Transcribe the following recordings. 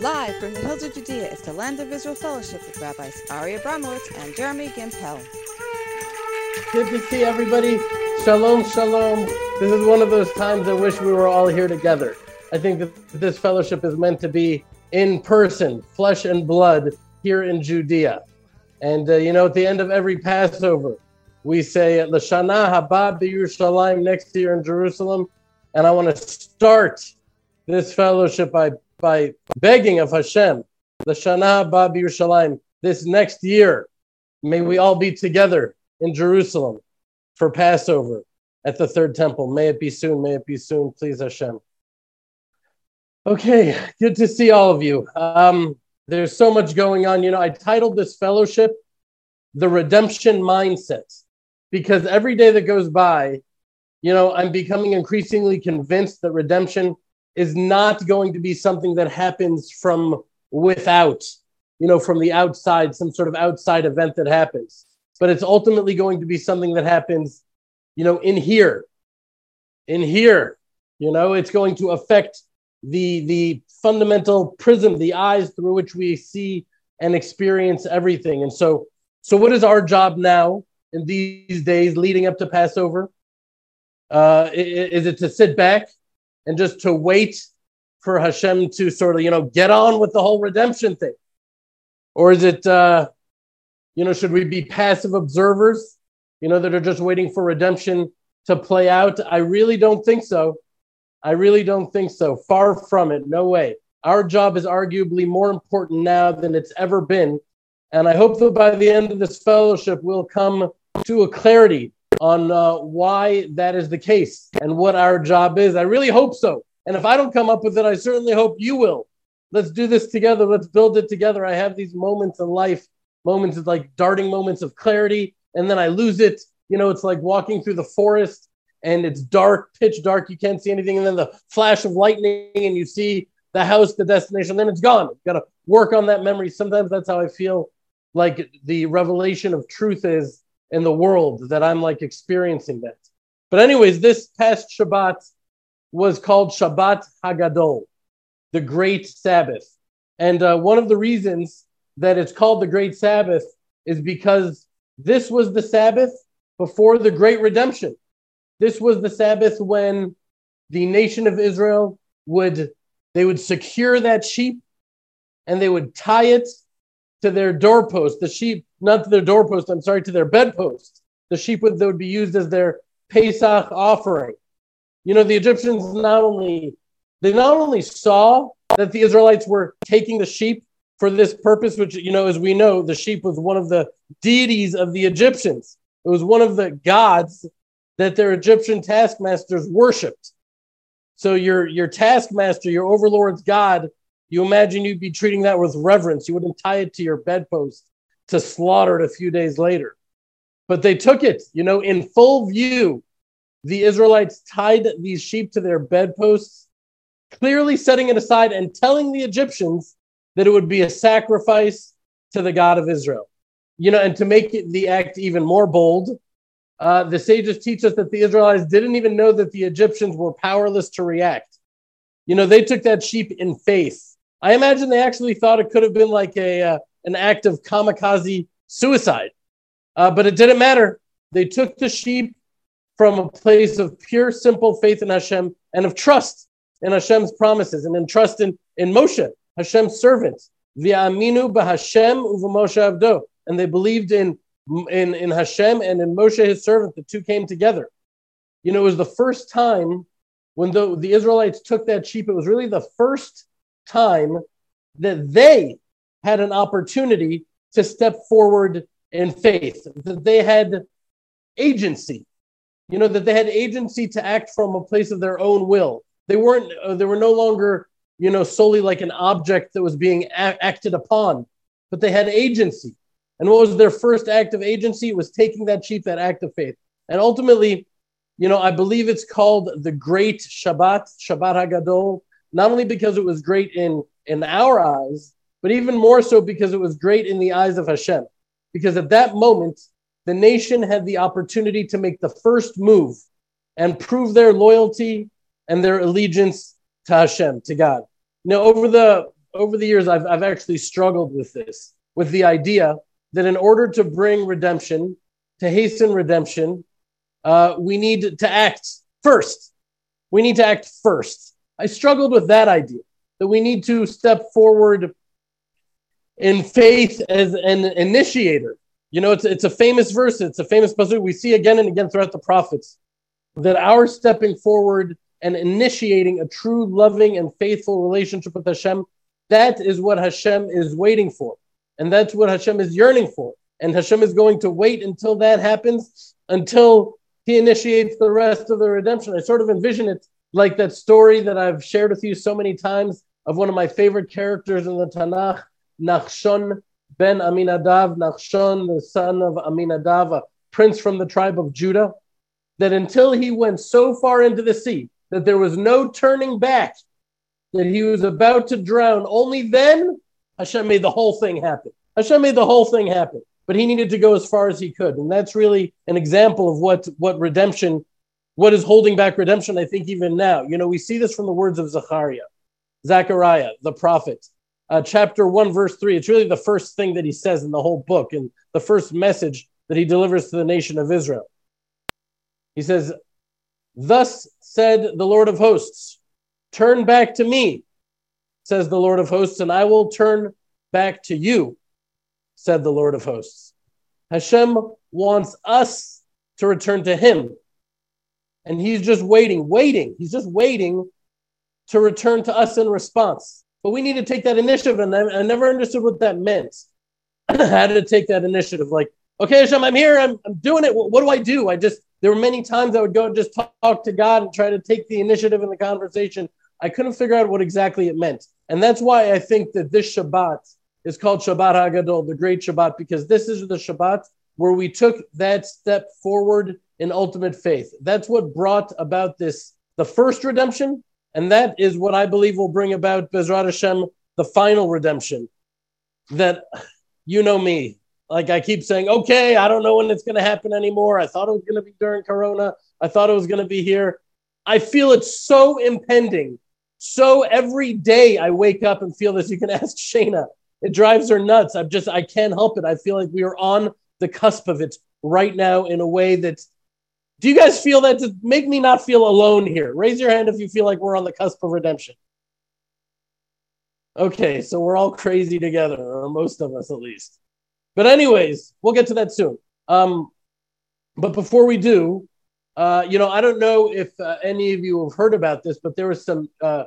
Live from the hills of Judea is the Land of Israel Fellowship with Rabbis Ari Abramowitz and Jeremy Gimpel. Good to see everybody. Shalom, shalom. This is one of those times I wish we were all here together. I think that this fellowship is meant to be in person, flesh and blood, here in Judea. And uh, you know, at the end of every Passover, we say at Lashana Haba Yerushalayim next year in Jerusalem. And I want to start this fellowship by by begging of Hashem, the Shana Haba Yerushalayim, this next year, may we all be together in Jerusalem for Passover at the third temple. May it be soon. May it be soon, please Hashem. Okay, good to see all of you. Um, there's so much going on. You know, I titled this fellowship The Redemption Mindset because every day that goes by, you know, I'm becoming increasingly convinced that redemption is not going to be something that happens from without, you know, from the outside, some sort of outside event that happens. But it's ultimately going to be something that happens, you know, in here. In here, you know, it's going to affect the the fundamental prism, the eyes through which we see and experience everything. And so, so what is our job now in these days leading up to Passover? Uh, is it to sit back and just to wait for Hashem to sort of, you know, get on with the whole redemption thing? Or is it, uh, you know, should we be passive observers, you know, that are just waiting for redemption to play out? I really don't think so. I really don't think so. Far from it. No way. Our job is arguably more important now than it's ever been. And I hope that by the end of this fellowship, we'll come to a clarity on uh, why that is the case and what our job is. I really hope so. And if I don't come up with it, I certainly hope you will. Let's do this together. Let's build it together. I have these moments in life, moments of like darting moments of clarity, and then I lose it. You know, it's like walking through the forest and it's dark, pitch dark. You can't see anything. And then the flash of lightning, and you see the house, the destination, then it's gone. You got to work on that memory. Sometimes that's how I feel like the revelation of truth is in the world that I'm like experiencing that. But, anyways, this past Shabbat was called Shabbat Hagadol, the Great Sabbath. And uh, one of the reasons that it's called the Great Sabbath is because this was the Sabbath before the Great Redemption. This was the Sabbath when the nation of Israel would they would secure that sheep and they would tie it to their doorpost. The sheep, not to their doorpost, I'm sorry, to their bedpost. The sheep would, that would be used as their Pesach offering. You know, the Egyptians not only they not only saw that the Israelites were taking the sheep for this purpose, which you know, as we know, the sheep was one of the deities of the Egyptians. It was one of the gods that their Egyptian taskmasters worshipped. So your your taskmaster, your overlord's god, you imagine you'd be treating that with reverence. You wouldn't tie it to your bedpost to slaughter it a few days later. But they took it, you know, in full view. The Israelites tied these sheep to their bedposts, clearly setting it aside and telling the Egyptians that it would be a sacrifice to the God of Israel. You know, and to make it, the act even more bold, uh, the sages teach us that the Israelites didn't even know that the Egyptians were powerless to react. You know, they took that sheep in faith. I imagine they actually thought it could have been like a uh, an act of kamikaze suicide, uh, but it didn't matter. They took the sheep from a place of pure, simple faith in Hashem and of trust in Hashem's promises and in trust in, in Moshe, Hashem's servant. V'aminu b'Hashem u'v'Moshe avdo. And they believed in in, in Hashem and in Moshe, his servant. The two came together. You know, it was the first time when the, the Israelites took that sheep, it was really the first time that they had an opportunity to step forward in faith, that they had agency, you know, that they had agency to act from a place of their own will. They weren't, uh, they were no longer, you know, solely like an object that was being a- acted upon, but they had agency. And what was their first act of agency? It was taking that sheep, that act of faith. And ultimately, you know, I believe it's called the Great Shabbat, Shabbat Hagadol, not only because it was great in, in our eyes, but even more so because it was great in the eyes of Hashem. Because at that moment, the nation had the opportunity to make the first move and prove their loyalty and their allegiance to Hashem, to God. Now, over the over the years, I've, I've actually struggled with this, with the idea that in order to bring redemption, to hasten redemption, uh, we need to act first. We need to act first. I struggled with that idea that we need to step forward in faith as an initiator. You know, it's, it's a famous verse, it's a famous passage we see again and again throughout the prophets that our stepping forward and initiating a true, loving, and faithful relationship with Hashem, that is what Hashem is waiting for. And that's what Hashem is yearning for. And Hashem is going to wait until that happens, until he initiates the rest of the redemption. I sort of envision it like that story that I've shared with you so many times of one of my favorite characters in the Tanakh, Nachshon ben Aminadav, Nachshon, the son of Aminadav, a prince from the tribe of Judah, that until he went so far into the sea that there was no turning back, that he was about to drown, only then Hashem made the whole thing happen. Hashem made the whole thing happen, but he needed to go as far as he could. And that's really an example of what, what redemption, what is holding back redemption, I think, even now. You know, we see this from the words of Zechariah, Zechariah, the prophet. Uh, chapter 1, verse 3. It's really the first thing that he says in the whole book and the first message that he delivers to the nation of Israel. He says, Thus said the Lord of hosts, turn back to me, says the Lord of hosts, and I will turn back to you, said the Lord of hosts. Hashem wants us to return to him. And he's just waiting, waiting. He's just waiting to return to us in response. But we need to take that initiative. And I, I never understood what that meant. How to take that initiative. Like, okay, Hashem, I'm here. I'm, I'm doing it. What, what do I do? I just, there were many times I would go and just talk, talk to God and try to take the initiative in the conversation. I couldn't figure out what exactly it meant. And that's why I think that this Shabbat is called Shabbat Hagadol, the Great Shabbat, because this is the Shabbat where we took that step forward in ultimate faith. That's what brought about this, the first redemption, and that is what I believe will bring about Bezrat Hashem, the final redemption. That you know me, like I keep saying, okay, I don't know when it's going to happen anymore. I thought it was going to be during Corona. I thought it was going to be here. I feel it's so impending. So every day I wake up and feel this. You can ask Shayna. It drives her nuts. I'm just, I can't help it. I feel like we are on the cusp of it right now in a way that. Do you guys feel that? To make me not feel alone here. Raise your hand if you feel like we're on the cusp of redemption. Okay, so we're all crazy together, or most of us at least. But anyways, we'll get to that soon. Um, but before we do, uh, you know, I don't know if uh, any of you have heard about this, but there was some uh,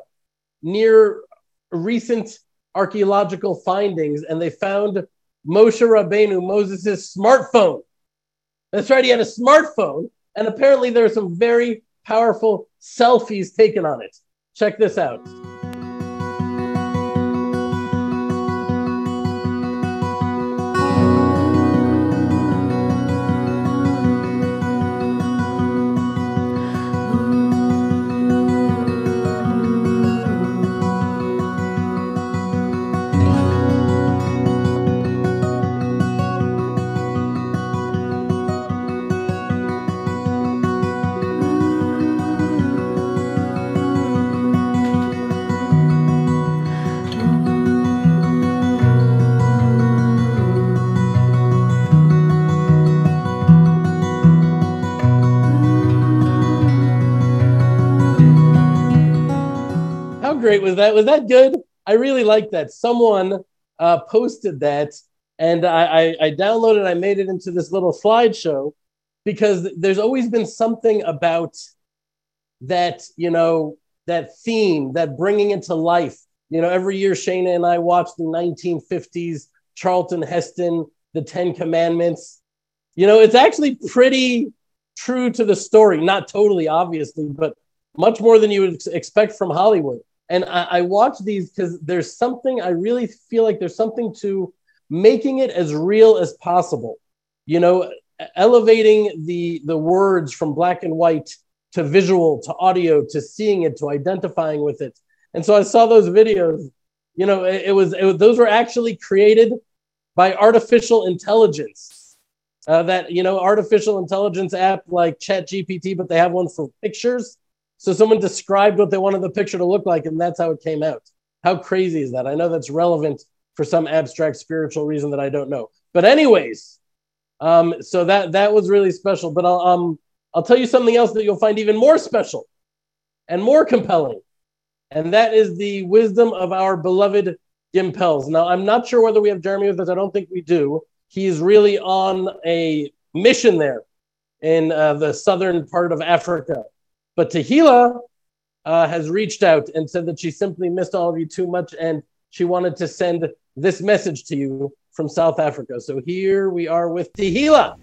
near recent archaeological findings, and they found Moshe Rabbeinu, Moses' smartphone. That's right, he had a smartphone, and apparently there are some very powerful selfies taken on it. Check this out. Great was that? Was that good? I really like that. Someone uh, posted that, and I, I, I downloaded. I made it into this little slideshow because there's always been something about that, you know, that theme, that bringing it to life. You know, every year Shayna and I watch the 1950s Charlton Heston, The Ten Commandments. You know, it's actually pretty true to the story. Not totally, obviously, but much more than you would expect from Hollywood. And I, I watch these because there's something I really feel like there's something to making it as real as possible. You know, elevating the the words from black and white to visual to audio to seeing it to identifying with it. And so I saw those videos. You know, it, it, was, it those were actually created by artificial intelligence. Uh, that you know, artificial intelligence app like Chat GPT, but they have one for pictures so someone described what they wanted the picture to look like, and that's how it came out. How crazy is that? I know that's relevant for some abstract spiritual reason that I don't know. But anyways, um, so that that was really special. But I'll um I'll tell you something else that you'll find even more special and more compelling, and that is the wisdom of our beloved Gimpels. Now I'm not sure whether we have Jeremy with us. I don't think we do. He's really on a mission there in uh, the southern part of Africa. But Tehila uh, has reached out and said that she simply missed all of you too much and she wanted to send this message to you from South Africa. So here we are with Tehila.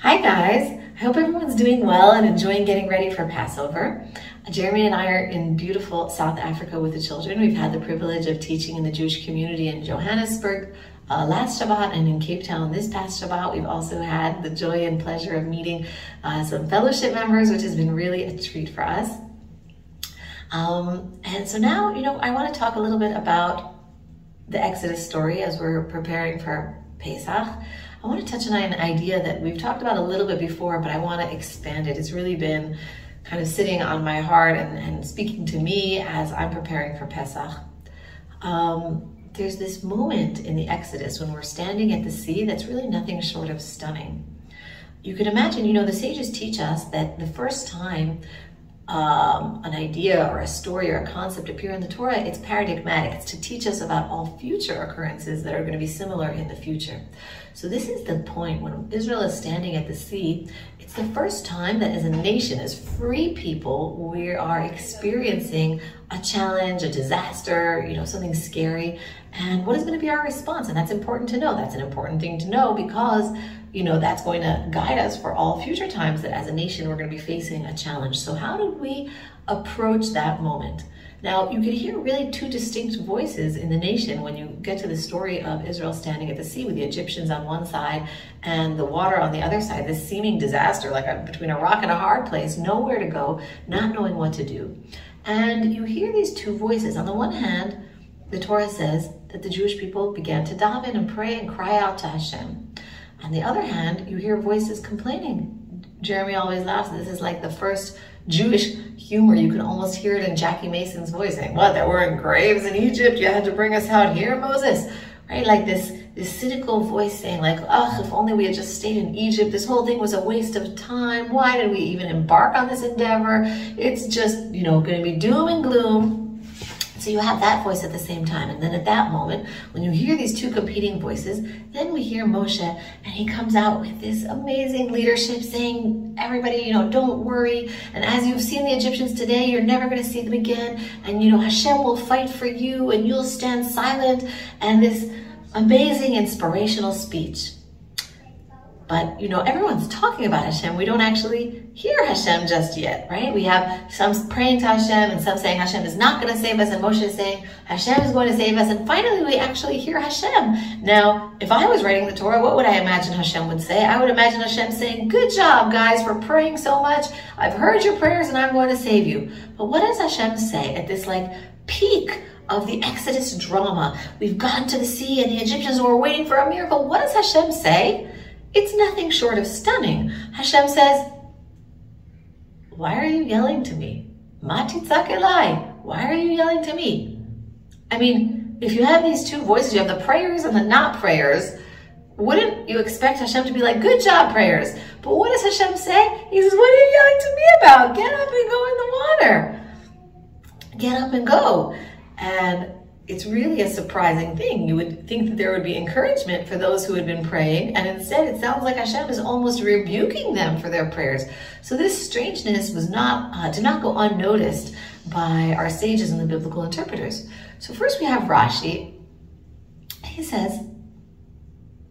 Hi, guys. I hope everyone's doing well and enjoying getting ready for Passover. Jeremy and I are in beautiful South Africa with the children. We've had the privilege of teaching in the Jewish community in Johannesburg uh, last Shabbat and in Cape Town this past Shabbat. We've also had the joy and pleasure of meeting uh, some fellowship members, which has been really a treat for us. Um, and so now, you know, I want to talk a little bit about the Exodus story as we're preparing for Pesach. I want to touch on an idea that we've talked about a little bit before, but I want to expand it. It's really been kind of sitting on my heart and, and speaking to me as I'm preparing for Pesach. Um, there's this moment in the Exodus when we're standing at the sea that's really nothing short of stunning. You can imagine, you know, the sages teach us that the first time um, an idea or a story or a concept appear in the Torah, it's paradigmatic. It's to teach us about all future occurrences that are going to be similar in the future. So this is the point when Israel is standing at the sea. It's the first time that as a nation, as free people, we are experiencing a challenge, a disaster, you know, something scary. And what is going to be our response? And that's important to know. That's an important thing to know because you know, that's going to guide us for all future times that as a nation we're going to be facing a challenge. So, how do we approach that moment? Now, you can hear really two distinct voices in the nation when you get to the story of Israel standing at the sea with the Egyptians on one side and the water on the other side, this seeming disaster, like a, between a rock and a hard place, nowhere to go, not knowing what to do. And you hear these two voices. On the one hand, the Torah says that the Jewish people began to daven and pray and cry out to Hashem. On the other hand, you hear voices complaining. Jeremy always laughs. This is like the first Jewish humor. You can almost hear it in Jackie Mason's voice saying, What, there weren't graves in Egypt? You had to bring us out here, Moses? Right? Like this, this cynical voice saying, like, ugh, if only we had just stayed in Egypt. This whole thing was a waste of time. Why did we even embark on this endeavor? It's just, you know, to be doom and gloom. So you have that voice at the same time. And then at that moment, when you hear these two competing voices, then we hear Moshe and he comes out with this amazing leadership saying, everybody, you know, don't worry. And as you've seen the Egyptians today, you're never going to see them again. And, you know, Hashem will fight for you and you'll stand silent. And this amazing inspirational speech. But, you know, everyone's talking about Hashem. We don't actually hear Hashem just yet, right? We have some praying to Hashem and some saying Hashem is not going to save us and Moshe is saying Hashem is going to save us. And finally, we actually hear Hashem. Now, if I was writing the Torah, what would I imagine Hashem would say? I would imagine Hashem saying, good job, guys, for praying so much. I've heard your prayers and I'm going to save you. But what does Hashem say at this like peak of the Exodus drama? We've gotten to the sea and the Egyptians were waiting for a miracle. What does Hashem say? It's nothing short of stunning. Hashem says, Why are you yelling to me? Matitzak elai. Why are you yelling to me? I mean, if you have these two voices, you have the prayers and the not prayers, wouldn't you expect Hashem to be like, good job, prayers? But what does Hashem say? He says, what are you yelling to me about? Get up and go in the water. Get up and go. And it's really a surprising thing. You would think that there would be encouragement for those who had been praying, and instead it sounds like Hashem is almost rebuking them for their prayers. So this strangeness was not uh, did not go unnoticed by our sages and the biblical interpreters. So first we have Rashi. He says,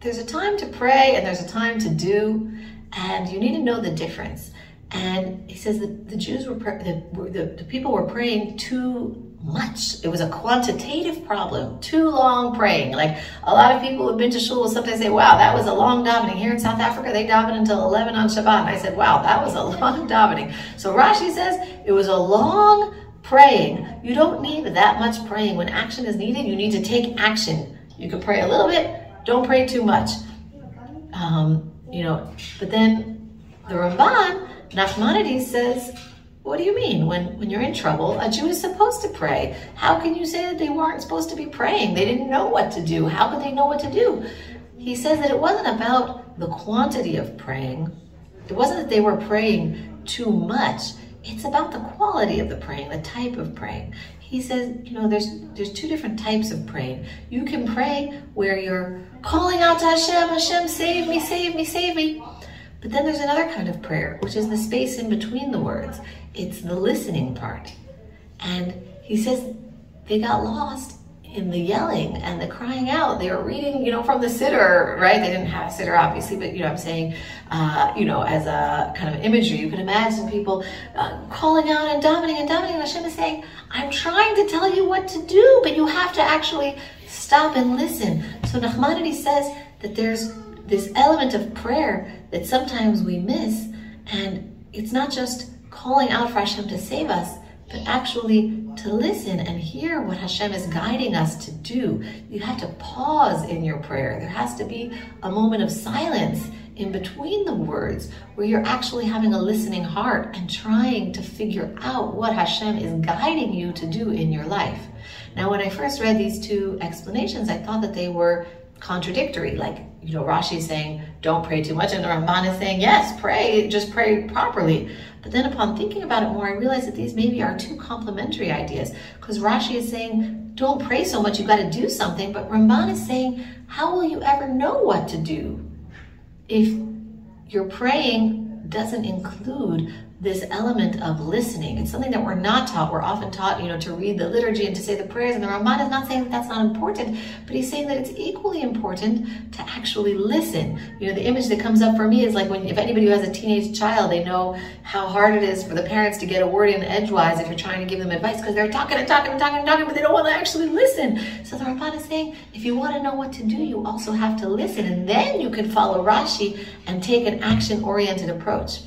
"There's a time to pray and there's a time to do, and you need to know the difference." And he says that the Jews were, the, the, the people were praying too much. It was a quantitative problem. Too long praying. Like a lot of people who've been to shul will sometimes say, wow, that was a long davening. Here in South Africa, they daven until 11 on Shabbat. And I said, wow, that was a long davening. So Rashi says it was a long praying. You don't need that much praying. When action is needed, you need to take action. You can pray a little bit, don't pray too much. Um, you know, but then the Ramban, Nachmanides says, what do you mean? When, when you're in trouble, a Jew is supposed to pray. How can you say that they weren't supposed to be praying? They didn't know what to do. How could they know what to do? He says that it wasn't about the quantity of praying. It wasn't that they were praying too much. It's about the quality of the praying, the type of praying. He says, you know, there's there's two different types of praying. You can pray where you're calling out to Hashem, Hashem, save me, save me, save me. But then there's another kind of prayer, which is the space in between the words. It's the listening part. And he says they got lost in the yelling and the crying out. They were reading, you know, from the siddur, right? They didn't have a siddur, obviously, but, you know, I'm saying, uh, you know, as a kind of imagery, you can imagine people uh, calling out and dominating and dominating. Hashem is saying, I'm trying to tell you what to do, but you have to actually stop and listen. So Nachmanides says that there's this element of prayer that sometimes we miss, and it's not just calling out for Hashem to save us, but actually to listen and hear what Hashem is guiding us to do. You have to pause in your prayer. There has to be a moment of silence in between the words where you're actually having a listening heart and trying to figure out what Hashem is guiding you to do in your life. Now, when I first read these two explanations, I thought that they were contradictory. Like, you know, Rashi is saying, don't pray too much, and the Ramban is saying, yes, pray, just pray properly. But then upon thinking about it more, I realized that these maybe are two complementary ideas. Because Rashi is saying, don't pray so much, you've got to do something. But Ramban is saying, how will you ever know what to do if your praying doesn't include this element of listening. It's something that we're not taught. We're often taught, you know, to read the liturgy and to say the prayers. And the Ramban is not saying that that's not important, but he's saying that it's equally important to actually listen. You know, the image that comes up for me is like when, if anybody who has a teenage child, they know how hard it is for the parents to get a word in edgewise if you're trying to give them advice because they're talking and talking and talking and talking, but they don't want to actually listen. So the Ramban is saying, if you want to know what to do, you also have to listen, and then you can follow Rashi and take an action-oriented approach.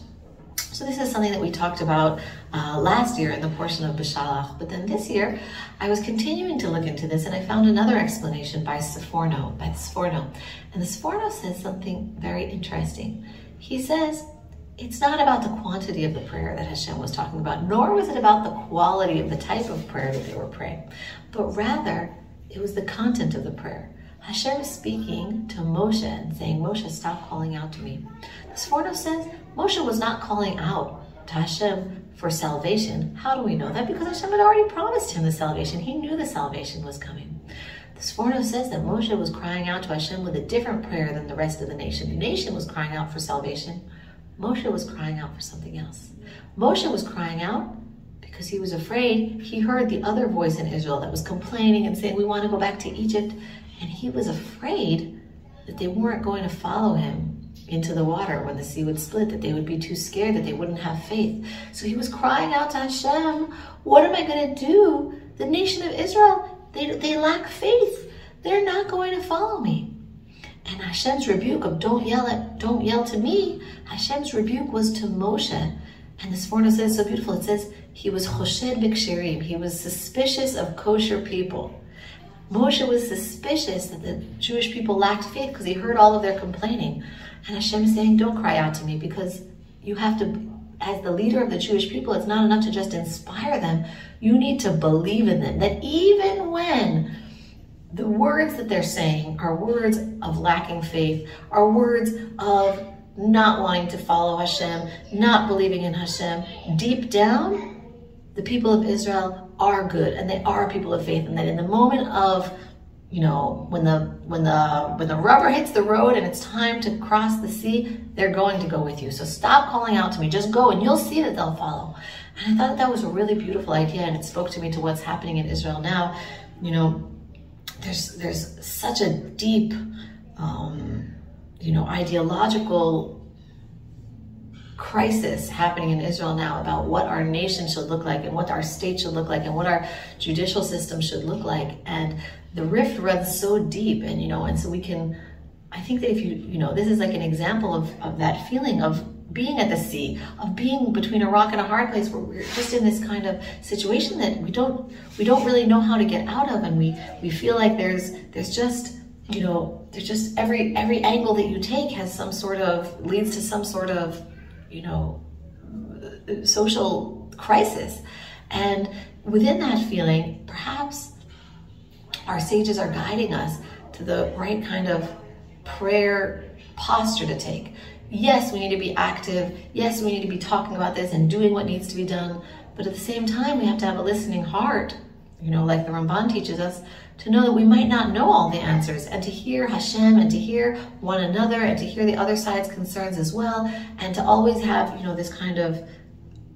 So this is something that we talked about uh, last year in the portion of Beshalach, But then this year, I was continuing to look into this and I found another explanation by Sforno, by Sforno. And the Sforno says something very interesting. He says, it's not about the quantity of the prayer that Hashem was talking about, nor was it about the quality of the type of prayer that they were praying, but rather it was the content of the prayer. Hashem is speaking to Moshe and saying, Moshe, stop calling out to me. The Sforno says Moshe was not calling out to Hashem for salvation. How do we know that? Because Hashem had already promised him the salvation. He knew the salvation was coming. The Sforno says that Moshe was crying out to Hashem with a different prayer than the rest of the nation. The nation was crying out for salvation. Moshe was crying out for something else. Moshe was crying out because he was afraid. He heard the other voice in Israel that was complaining and saying, We want to go back to Egypt. And he was afraid that they weren't going to follow him into the water when the sea would split, that they would be too scared, that they wouldn't have faith. So he was crying out to Hashem, What am I going to do? The nation of Israel, they, they lack faith. They're not going to follow me. And Hashem's rebuke of don't yell at, don't yell to me, Hashem's rebuke was to Moshe. And the Sforno says so beautiful. It says he was choshed b'ksherim. He was suspicious of kosher people. Moshe was suspicious that the Jewish people lacked faith because he heard all of their complaining. And Hashem is saying, don't cry out to me because you have to, as the leader of the Jewish people, it's not enough to just inspire them. You need to believe in them. That even when the words that they're saying are words of lacking faith, are words of not wanting to follow Hashem, not believing in Hashem, deep down, the people of Israel are good and they are people of faith. And that in the moment of you know, when the when the when the rubber hits the road and it's time to cross the sea, they're going to go with you. So stop calling out to me. Just go and you'll see that they'll follow. And I thought that was a really beautiful idea and it spoke to me to what's happening in Israel now. You know, there's there's such a deep um, you know, ideological crisis happening in Israel now about what our nation should look like and what our state should look like and what our judicial system should look like. And the rift runs so deep and, you know, and so we can, I think that if you, you know, this is like an example of, of that feeling of being at the sea, of being between a rock and a hard place where we're just in this kind of situation that we don't, we don't really know how to get out of. And we, we feel like there's, there's just, you know, there's just every, every angle that you take has some sort of, leads to some sort of you know, social crisis. And within that feeling, perhaps our sages are guiding us to the right kind of prayer posture to take. Yes, we need to be active. Yes, we need to be talking about this and doing what needs to be done. But at the same time, we have to have a listening heart, you know, like the Ramban teaches us, to know that we might not know all the answers and to hear Hashem and to hear one another and to hear the other side's concerns as well and to always have, you know, this kind of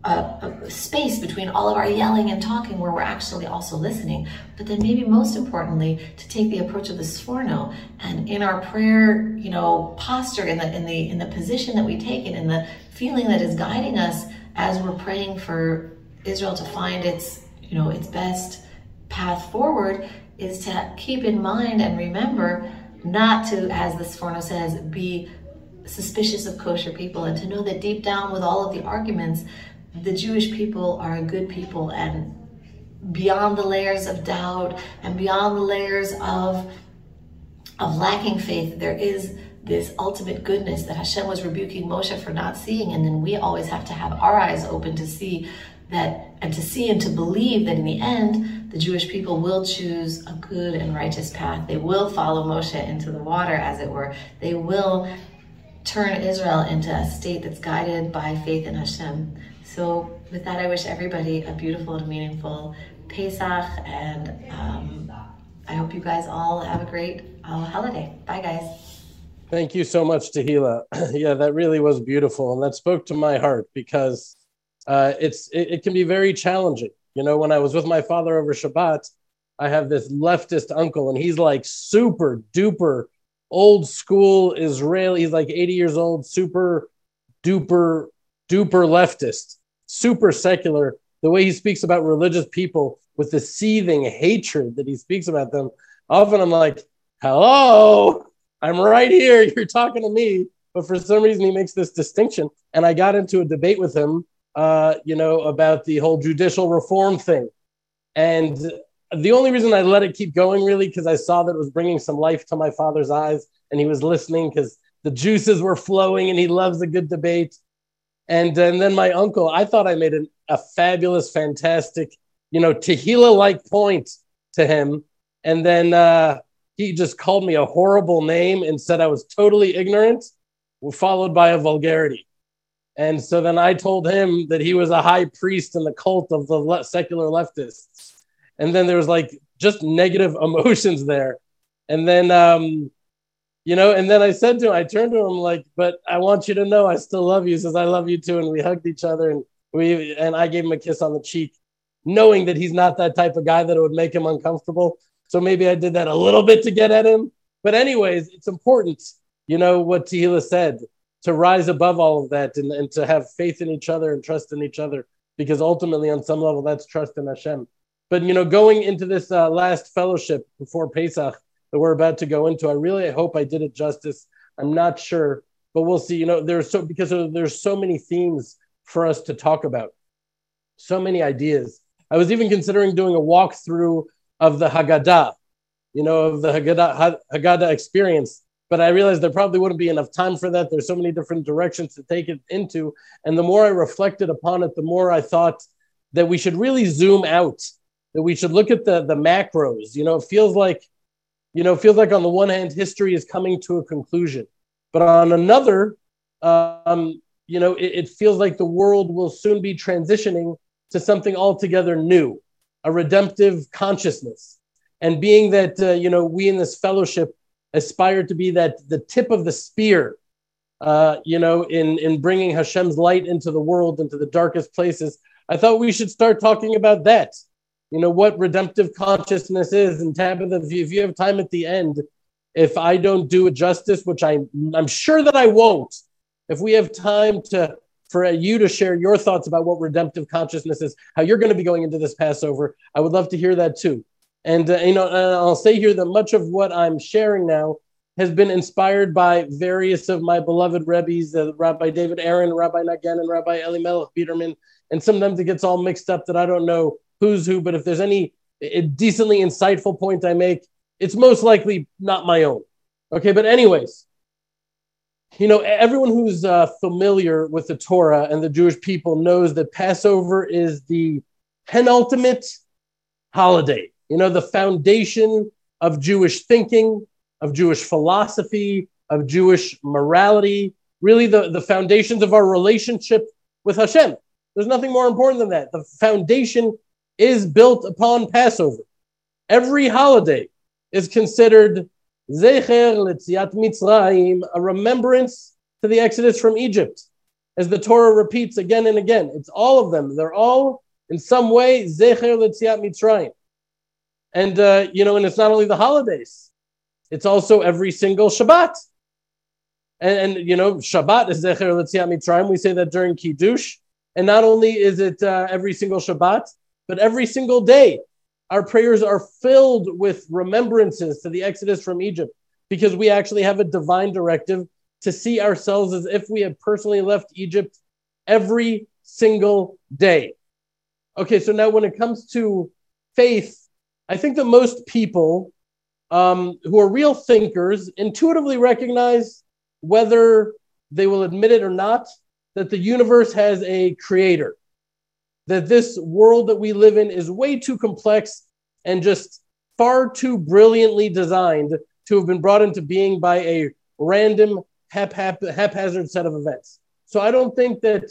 a, a, space between all of our yelling and talking where we're actually also listening. But then maybe most importantly, to take the approach of the sforno and in our prayer, you know, posture, in the in the in the position that we take it, in the feeling that is guiding us as we're praying for Israel to find its, you know, its best path forward, is to keep in mind and remember not to, as the Sforno says, be suspicious of kosher people and to know that deep down with all of the arguments the Jewish people are a good people and beyond the layers of doubt and beyond the layers of of lacking faith, there is this ultimate goodness that Hashem was rebuking Moshe for not seeing. And then we always have to have our eyes open to see that and to see and to believe that in the end, the Jewish people will choose a good and righteous path. They will follow Moshe into the water, as it were. They will turn Israel into a state that's guided by faith in Hashem. So, with that, I wish everybody a beautiful and meaningful Pesach, and um, I hope you guys all have a great uh, holiday. Bye, guys. Thank you so much, Tehila. yeah, that really was beautiful, and that spoke to my heart because uh, it's it, it, can be very challenging. You know, when I was with my father over Shabbat, I have this leftist uncle, and he's like super duper old school Israeli. He's like 80 years old, super duper duper leftist super secular, the way he speaks about religious people with the seething hatred that he speaks about them, often I'm like, hello, I'm right here. You're talking to me. But for some reason, he makes this distinction. And I got into a debate with him, uh, you know, about the whole judicial reform thing. And the only reason I let it keep going, really, because I saw that it was bringing some life to my father's eyes and he was listening because the juices were flowing and he loves a good debate. And, and then my uncle, I thought I made an, a fabulous, fantastic, you know, Tehila like point to him. And then uh, he just called me a horrible name and said I was totally ignorant, followed by a vulgarity. And so then I told him that he was a high priest in the cult of the le- secular leftists. And then there was like just negative emotions there. And then um, you know and then i said to him i turned to him like but i want you to know i still love you. He says i love you too. And we hugged each other and we and i gave him a kiss on the cheek knowing that he's not that type of guy that it would make him uncomfortable. So maybe i did that a little bit to get at him. But anyways it's important you know what Tehila said to rise above all of that and, and to have faith in each other and trust in each other because ultimately on some level that's trust in hashem but you know going into this uh, last fellowship before pesach that we're about to go into. I really hope I did it justice. I'm not sure, but we'll see. You know, there's so because there's so many themes for us to talk about, so many ideas. I was even considering doing a walkthrough of the Haggadah, you know, of the Haggadah, Haggadah experience. But I realized there probably wouldn't be enough time for that. There's so many different directions to take it into. And the more I reflected upon it, the more I thought that we should really zoom out, that we should look at the, the macros. You know, it feels like you know, it feels like on the one hand, history is coming to a conclusion, but on another, um, you know, it, it feels like the world will soon be transitioning to something altogether new, a redemptive consciousness. And being that, uh, you know, we in this fellowship aspire to be that the tip of the spear, uh, you know, in, in bringing Hashem's light into the world, into the darkest places, I thought we should start talking about that. You know what redemptive consciousness is. And tabitha if you, have time at the end if i don't do it justice which I, i'm sure that i won't if we have time to for you to share your thoughts about what redemptive consciousness is how you're going to be going into this passover i would love to hear that too and uh, you know i'll say here that much of what i'm sharing now has been inspired by various of my beloved rebbes, uh, Rabbi David Aaron, Rabbi Nagen, and Rabbi Elimelech Biderman. And sometimes it gets all mixed up that I don't know who's who, but if there's any decently insightful point I make, it's most likely not my own. Okay, but anyways, you know, everyone who's uh, familiar with the Torah and the Jewish people knows that Passover is the penultimate holiday, you know, the foundation of Jewish thinking, of Jewish philosophy, of Jewish morality, really the, the foundations of our relationship with Hashem. There's nothing more important than that. The foundation is built upon Passover. Every holiday is considered Zecher Letziat Mitzrayim, a remembrance to the Exodus from Egypt, as the Torah repeats again and again. It's all of them. They're all in some way Zecher Letziat Mitzrayim. And, uh, you know, and it's not only the holidays, it's also every single Shabbat. And, and you know, Shabbat is Zecher Letziat Mitzrayim. We say that during Kiddush. And not only is it uh, every single Shabbat, but every single day, our prayers are filled with remembrances to the Exodus from Egypt because we actually have a divine directive to see ourselves as if we had personally left Egypt every single day. Okay, so now when it comes to faith, I think that most people um, who are real thinkers intuitively recognize whether they will admit it or not that the universe has a creator, that this world that we live in is way too complex and just far too brilliantly designed to have been brought into being by a random hap- hap- haphazard set of events. So I don't think that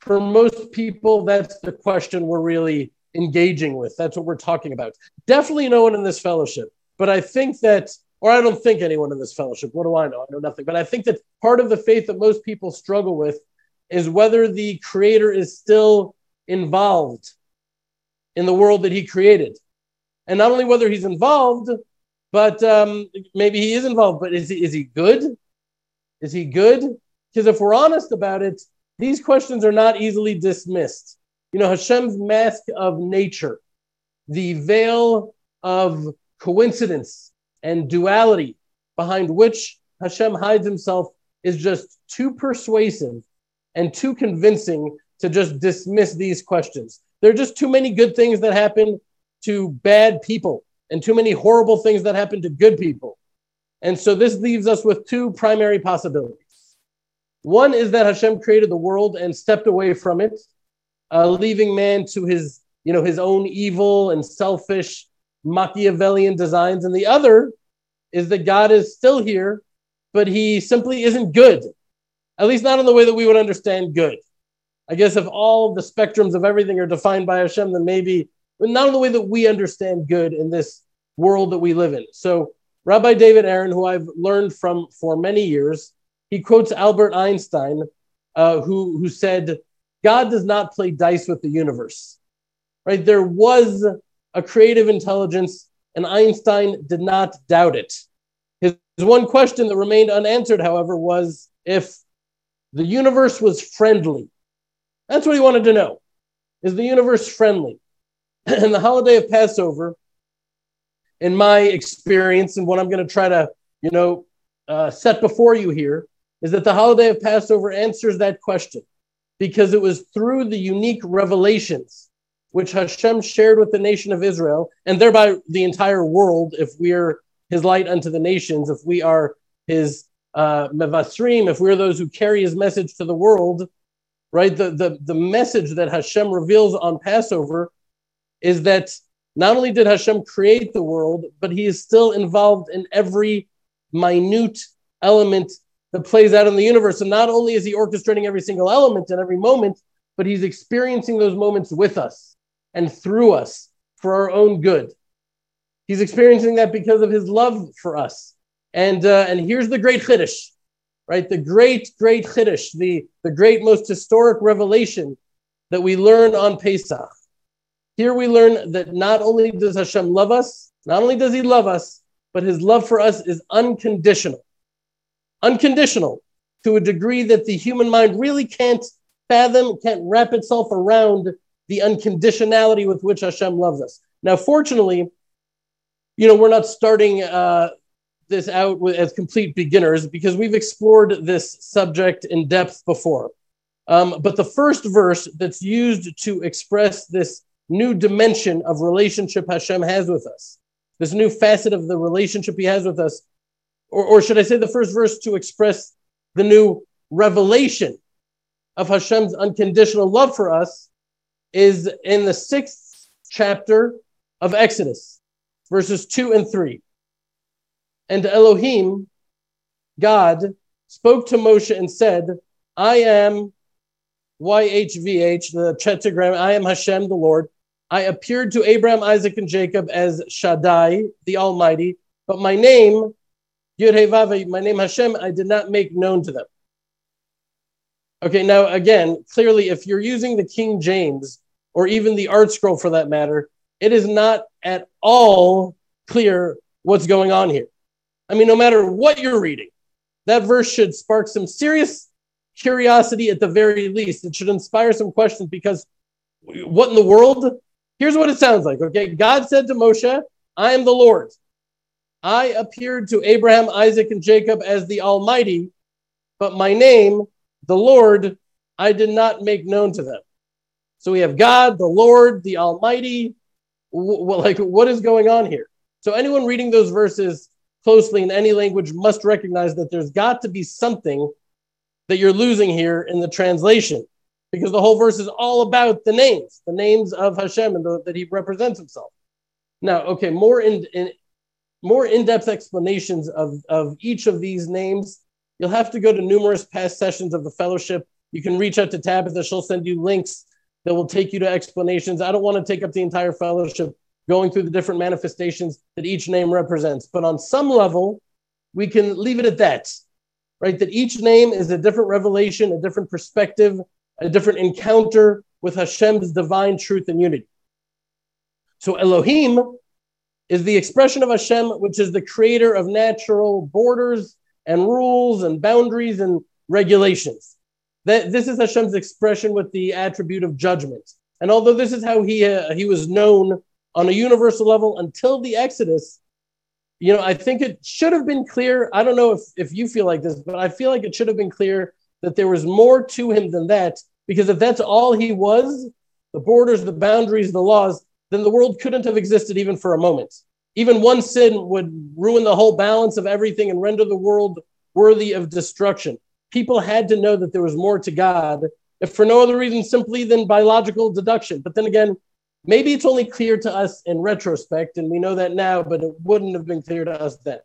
for most people, that's the question we're really engaging with. That's what we're talking about. Definitely no one in this fellowship. But I think that, or I don't think anyone in this fellowship, what do I know? I know nothing. But I think that part of the faith that most people struggle with is whether the creator is still involved in the world that he created. And not only whether he's involved, but um, maybe he is involved, but is he, is he good? Is he good? Because if we're honest about it, these questions are not easily dismissed. You know, Hashem's mask of nature, the veil of coincidence and duality behind which Hashem hides himself is just too persuasive and too convincing to just dismiss these questions. There are just too many good things that happen to bad people and too many horrible things that happen to good people. And so this leaves us with two primary possibilities. One is that Hashem created the world and stepped away from it, uh, leaving man to his, you know, his own evil and selfish Machiavellian designs. And the other is that God is still here, but he simply isn't good, at least not in the way that we would understand good. I guess if all the spectrums of everything are defined by Hashem, then maybe not in the way that we understand good in this world that we live in. So, Rabbi David Aaron, who I've learned from for many years, he quotes Albert Einstein, uh, who, who said, God does not play dice with the universe. Right? There was a creative intelligence, and Einstein did not doubt it. His, one question that remained unanswered, however, was if the universe was friendly. That's what he wanted to know. Is the universe friendly? and the holiday of Passover, in my experience, and what I'm going to try to, you know, uh, set before you here, is that the holiday of Passover answers that question because it was through the unique revelations which Hashem shared with the nation of Israel, and thereby the entire world, if we're his light unto the nations, if we are his uh, mevasrim, if we're those who carry his message to the world, right? The, the, the message that Hashem reveals on Passover is that not only did Hashem create the world, but he is still involved in every minute element that plays out in the universe. And not only is he orchestrating every single element and every moment, but he's experiencing those moments with us and through us for our own good. He's experiencing that because of his love for us. And, uh, and here's the great Chiddush, right? The great, great Chiddush, the, the great, most historic revelation that we learn on Pesach. Here we learn that not only does Hashem love us, not only does he love us, but his love for us is unconditional. Unconditional to a degree that the human mind really can't fathom, can't wrap itself around the unconditionality with which Hashem loves us. Now, fortunately, you know, we're not starting uh, this out with, as complete beginners because we've explored this subject in depth before. Um, but the first verse that's used to express this new dimension of relationship Hashem has with us, this new facet of the relationship he has with us. Or, or should I say the first verse to express the new revelation of Hashem's unconditional love for us is in the sixth chapter of Exodus, verses 2 and 3. And Elohim, God, spoke to Moshe and said, I am YHVH, the tetragram, I am Hashem, the Lord. I appeared to Abraham, Isaac, and Jacob as Shaddai, the Almighty, but my name, Yud Hey Vav, my name Hashem, I did not make known to them. Okay, now again, clearly, if you're using the King James or even the ArtScroll for that matter, it is not at all clear what's going on here. I mean, no matter what you're reading, that verse should spark some serious curiosity at the very least. It should inspire some questions because what in the world? Here's what it sounds like. Okay, God said to Moshe, I am the Lord. I appeared to Abraham, Isaac, and Jacob as the Almighty, but my name, the Lord, I did not make known to them. So we have God, the Lord, the Almighty. like, what is going on here? So anyone reading those verses closely in any language must recognize that there's got to be something that you're losing here in the translation because the whole verse is all about the names, the names of Hashem and the, that he represents himself. Now, okay, more in, in more in-depth explanations of, of each of these names, you'll have to go to numerous past sessions of the fellowship. You can reach out to Tabitha, she'll send you links that will take you to explanations. I don't want to take up the entire fellowship going through the different manifestations that each name represents, but on some level, we can leave it at that, right? That each name is a different revelation, a different perspective, a different encounter with Hashem's divine truth and unity. So Elohim is the expression of Hashem, which is the creator of natural borders and rules and boundaries and regulations. That this is Hashem's expression with the attribute of judgment. And although this is how he uh, he was known on a universal level until the Exodus, you know, I think it should have been clear. I don't know if, if you feel like this, but I feel like it should have been clear that there was more to him than that. Because if that's all he was, the borders, the boundaries, the laws, then the world couldn't have existed even for a moment. Even one sin would ruin the whole balance of everything and render the world worthy of destruction. People had to know that there was more to God, if for no other reason simply than biological deduction. But then again, maybe it's only clear to us in retrospect, and we know that now, but it wouldn't have been clear to us then.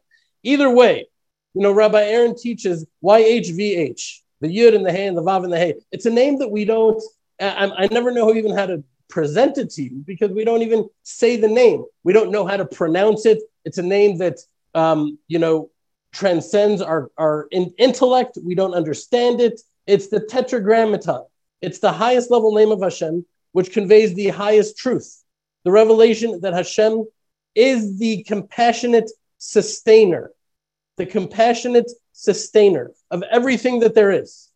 Either way, you know, Rabbi Aaron teaches YHVH, the Yud and the Hay and the Vav and the Hay. It's a name that we don't, I, I never know who even how to present it to you because we don't even say the name. We don't know how to pronounce it. It's a name that, um, you know, transcends our, our in- intellect. We don't understand it. It's the tetragrammaton. It's the highest level name of Hashem, which conveys the highest truth. The revelation that Hashem is the compassionate sustainer, the compassionate sustainer of everything that there is.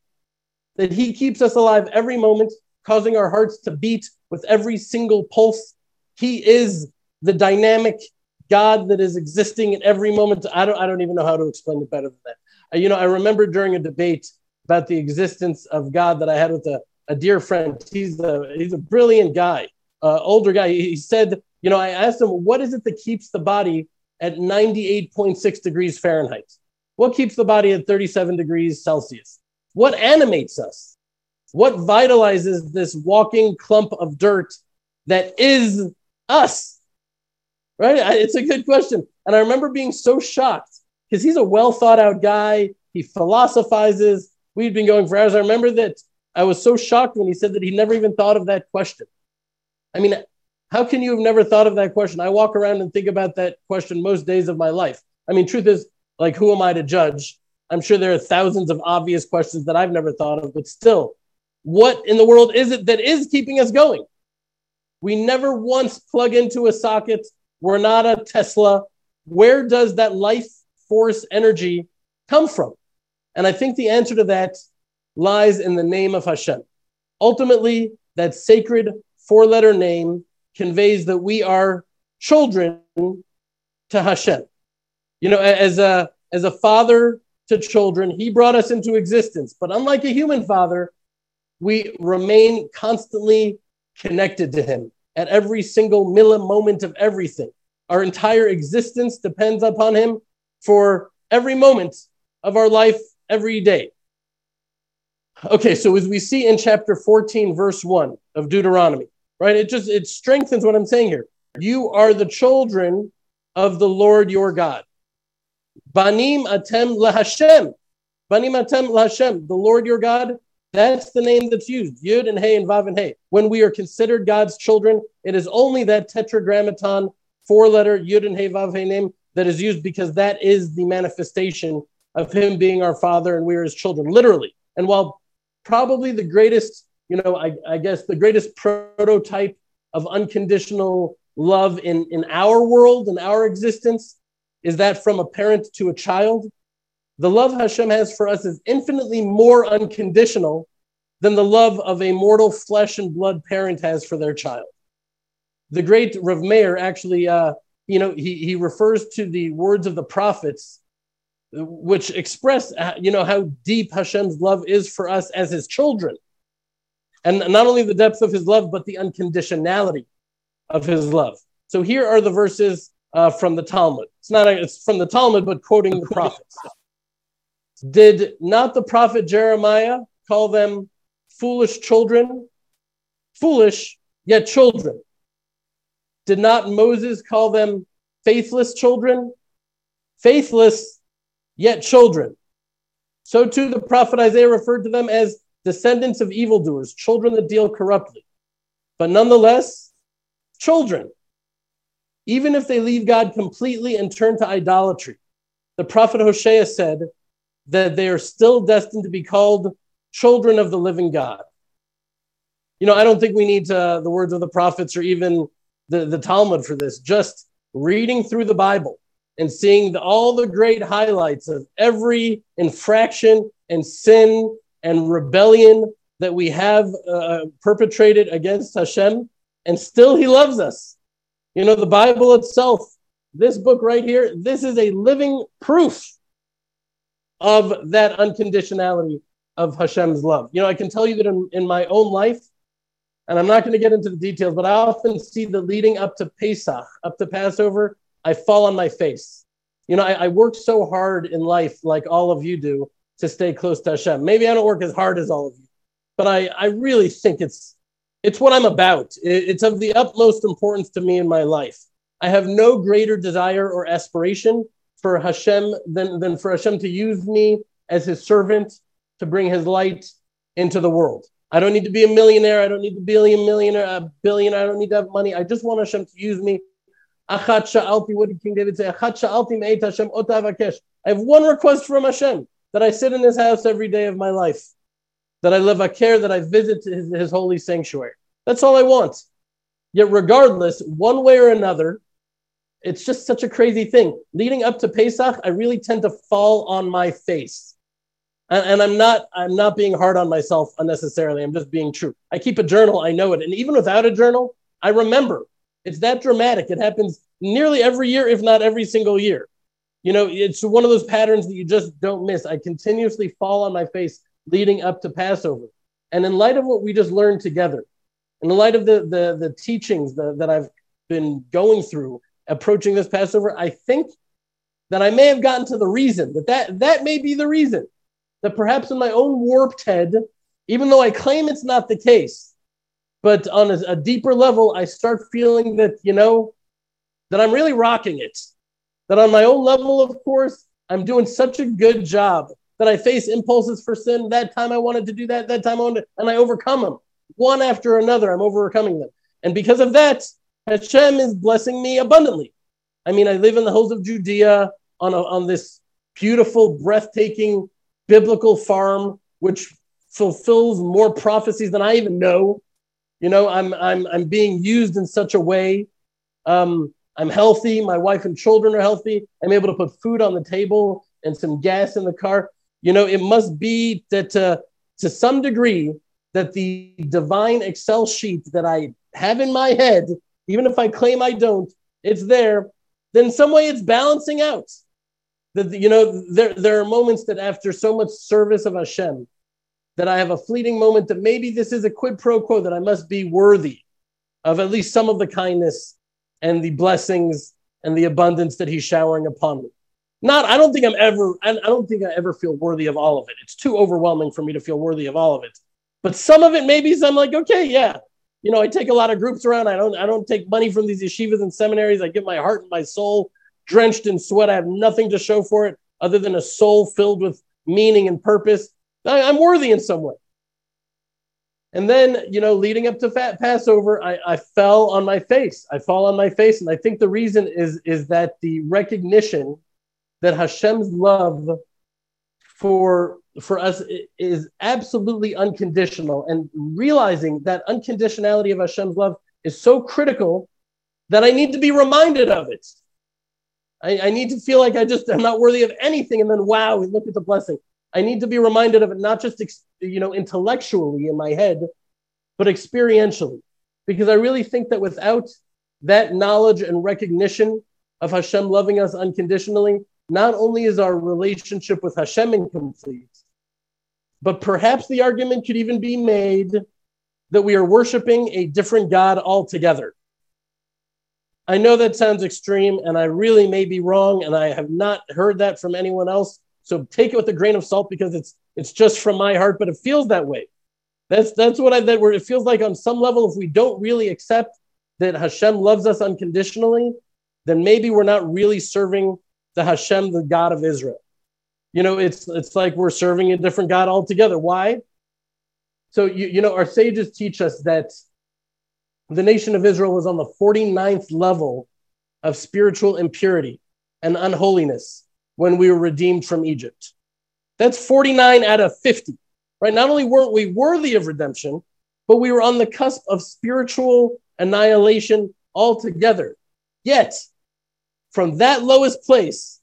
That he keeps us alive every moment, causing our hearts to beat with every single pulse. He is the dynamic God that is existing in every moment. I don't, I don't even know how to explain it better than that. Uh, you know, I remember during a debate about the existence of God that I had with a, a dear friend. He's a, he's a brilliant guy, uh, older guy. He said, you know, I asked him, what is it that keeps the body at 98.6 degrees Fahrenheit? What keeps the body at 37 degrees Celsius? What animates us? What vitalizes this walking clump of dirt that is us? Right? It's a good question. And I remember being so shocked because he's a well thought out guy. He philosophizes. We'd been going for hours. I remember that I was so shocked when he said that he never even thought of that question. I mean, how can you have never thought of that question? I walk around and think about that question most days of my life. I mean, truth is, like, who am I to judge? I'm sure there are thousands of obvious questions that I've never thought of, but still, what in the world is it that is keeping us going? We never once plug into a socket. We're not a Tesla. Where does that life force energy come from? And I think the answer to that lies in the name of Hashem. Ultimately, that sacred four letter name conveys that we are children to Hashem. You know, as a, as a father to children, he brought us into existence. But unlike a human father, we remain constantly connected to Him at every single moment of everything. Our entire existence depends upon Him for every moment of our life, every day. Okay, so as we see in chapter 14, verse 1 of Deuteronomy, right? It just it strengthens what I'm saying here. You are the children of the Lord your God. Banim atem lahashem. Banim atem lahashem. The Lord your God, that's the name that's used. Yud and Hey and Vav and Hey. When we are considered God's children, it is only that tetragrammaton, four letter Yud and Hey Vav Hey name that is used because that is the manifestation of Him being our Father and we are His children, literally. And while probably the greatest, you know, I, I guess the greatest prototype of unconditional love in, in our world, in our existence, is that from a parent to a child. The love Hashem has for us is infinitely more unconditional than the love of a mortal flesh and blood parent has for their child. The great Rav Meir actually, uh, you know, he, he refers to the words of the prophets, which express, uh, you know, how deep Hashem's love is for us as his children. And not only the depth of his love, but the unconditionality of his love. So here are the verses uh, from the Talmud. It's not a, it's from the Talmud, but quoting the prophets. Did not the prophet Jeremiah call them foolish children? Foolish, yet children. Did not Moses call them faithless children? Faithless, yet children. So too the prophet Isaiah referred to them as descendants of evildoers, children that deal corruptly. But nonetheless, children even if they leave God completely and turn to idolatry. The prophet Hosea said that they are still destined to be called children of the living God. You know, I don't think we need to, the words of the prophets or even the, the Talmud for this. Just reading through the Bible and seeing the, all the great highlights of every infraction and sin and rebellion that we have uh, perpetrated against Hashem, and still He loves us. You know, the Bible itself, this book right here, this is a living proof of that unconditionality of Hashem's love. You know, I can tell you that in, in my own life, and I'm not going to get into the details, but I often see the leading up to Pesach, up to Passover, I fall on my face. You know, I, I work so hard in life, like all of you do, to stay close to Hashem. Maybe I don't work as hard as all of you, but I, I really think it's it's what I'm about. It's of the utmost importance to me in my life. I have no greater desire or aspiration for Hashem than, than for Hashem to use me as his servant to bring his light into the world. I don't need to be a millionaire. I don't need to be a millionaire, a billion. I don't need to have money. I just want Hashem to use me. What did King David say? I have one request from Hashem that I sit in his house every day of my life that I live a care, that I visit his, his holy sanctuary. That's all I want. Yet, regardless, one way or another, it's just such a crazy thing. Leading up to Pesach, I really tend to fall on my face. And, and, I'm not I'm not being hard on myself unnecessarily. I'm just being true. I keep a journal, I know it. And even without a journal, I remember. It's that dramatic. It happens nearly every year, if not every single year. You know, it's one of those patterns that you just don't miss. I continuously fall on my face leading up to Passover. And in light of what we just learned together, in light of the, the, the teachings that, that I've been going through approaching this Passover, I think that I may have gotten to the reason that that, that may be the reason that perhaps in my own warped head, even though I claim it's not the case, but on a, a deeper level, I start feeling that, you know, that I'm really rocking it. That on my own level, of course, I'm doing such a good job that I face impulses for sin. That time I wanted to do that, that time I wanted, and I overcome them one after another. I'm overcoming them. And because of that, Hashem is blessing me abundantly. I mean, I live in the hills of Judea on, a, on this beautiful, breathtaking biblical farm, which fulfills more prophecies than I even know. You know, I'm, I'm, I'm being used in such a way. Um, I'm healthy. My wife and children are healthy. I'm able to put food on the table and some gas in the car. You know, it must be that uh, to some degree that the divine Excel sheet that I have in my head, even if I claim I don't, it's there. Then some way it's balancing out. That you know, there there are moments that after so much service of Hashem, that I have a fleeting moment that maybe this is a quid pro quo that I must be worthy of at least some of the kindness and the blessings and the abundance that He's showering upon me. not I don't think I'm ever I don't think I ever feel worthy of all of it. It's too overwhelming for me to feel worthy of all of it. But some of it maybe I'm like, okay, yeah. You know, I take a lot of groups around. I don't I don't take money from these yeshivas and seminaries. I give my heart and my soul drenched in sweat. I have nothing to show for it other than a soul filled with meaning and purpose. I, I'm worthy in some way. And then, you know, leading up to fat Passover, I, I fell on my face. I fall on my face. And I think the reason is, is that the recognition that Hashem's love for, for us is absolutely unconditional. And realizing that unconditionality of Hashem's love is so critical that I need to be reminded of it. I, I need to feel like I just am not worthy of anything. And then, wow, look at the blessing. I need to be reminded of it, not just you know intellectually in my head, but experientially, because I really think that without that knowledge and recognition of Hashem loving us unconditionally, not only is our relationship with Hashem incomplete, but perhaps the argument could even be made that we are worshiping a different God altogether. I know that sounds extreme, and I really may be wrong, and I have not heard that from anyone else. So take it with a grain of salt because it's it's just from my heart, but it feels that way. That's that's what I that where it feels like on some level, if we don't really accept that Hashem loves us unconditionally, then maybe we're not really serving the Hashem, the God of Israel. You know, it's it's like we're serving a different God altogether. Why? So you, you know, our sages teach us that the nation of Israel was on the 49th level of spiritual impurity and unholiness when we were redeemed from Egypt. That's 49 out of 50, right? Not only weren't we worthy of redemption, but we were on the cusp of spiritual annihilation altogether. Yet, from that lowest place,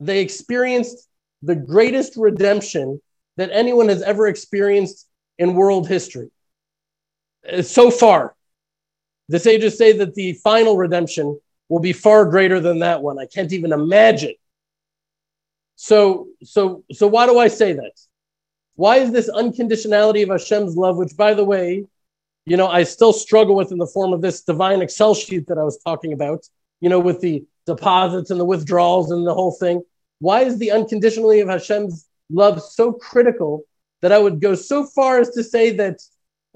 they experienced the greatest redemption that anyone has ever experienced in world history. Uh, so far, the sages say that the final redemption will be far greater than that one. I can't even imagine. So, so, so why do I say that? Why is this unconditionality of Hashem's love, which, by the way, you know, I still struggle with in the form of this divine Excel sheet that I was talking about, you know, with the deposits and the withdrawals and the whole thing. Why is the unconditionally of Hashem's love so critical that I would go so far as to say that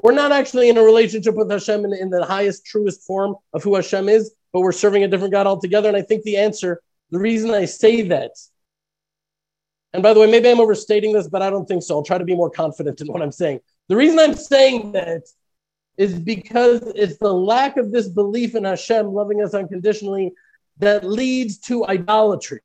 we're not actually in a relationship with Hashem in, in the highest, truest form of who Hashem is, but we're serving a different God altogether. And I think the answer, the reason I say that, and by the way, maybe I'm overstating this, but I don't think so. I'll try to be more confident in what I'm saying. The reason I'm saying that is because it's the lack of this belief in Hashem loving us unconditionally that leads to idolatry.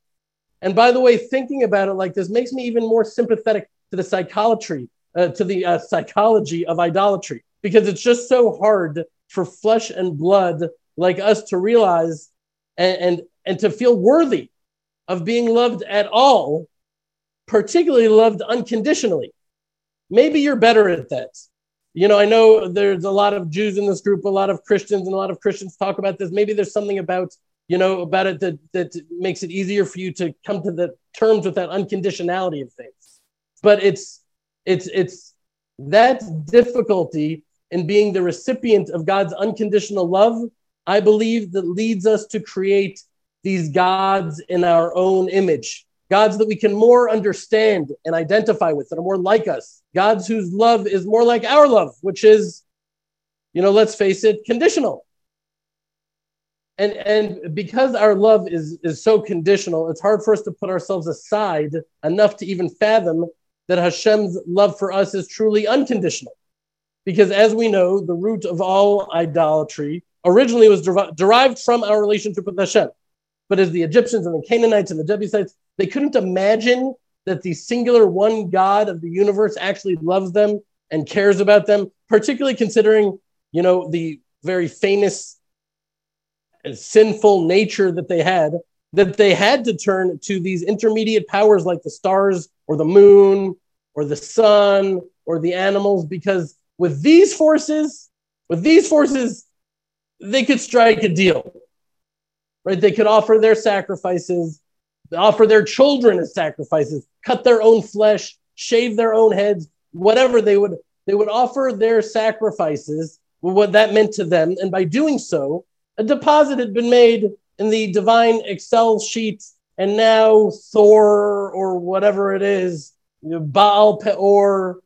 And by the way, thinking about it like this makes me even more sympathetic to the psychology, uh, to the uh, psychology of idolatry, because it's just so hard for flesh and blood like us to realize and, and, and to feel worthy of being loved at all, particularly loved unconditionally. Maybe you're better at that. You know, I know there's a lot of Jews in this group, a lot of Christians, and a lot of Christians talk about this. Maybe there's something about, you know, about it that, that makes it easier for you to come to the terms with that unconditionality of things. But it's it's it's that difficulty in being the recipient of God's unconditional love I believe that leads us to create these gods in our own image, gods that we can more understand and identify with, that are more like us, gods whose love is more like our love, which is, you know, let's face it, conditional. And, and because our love is, is so conditional, it's hard for us to put ourselves aside enough to even fathom that Hashem's love for us is truly unconditional. Because as we know, the root of all idolatry originally was derived from our relationship with Hashem. But as the Egyptians and the Canaanites and the Jebusites, they couldn't imagine that the singular one God of the universe actually loves them and cares about them, particularly considering, you know, the very famous sinful nature that they had, that they had to turn to these intermediate powers like the stars or the moon or the sun or the animals, because with these forces, with these forces, they could strike a deal, right? They could offer their sacrifices, offer their children as sacrifices, cut their own flesh, shave their own heads, whatever they would. They would offer their sacrifices, what that meant to them, and by doing so, a deposit had been made in the divine Excel sheet and now Thor or whatever it is, Baal Peor,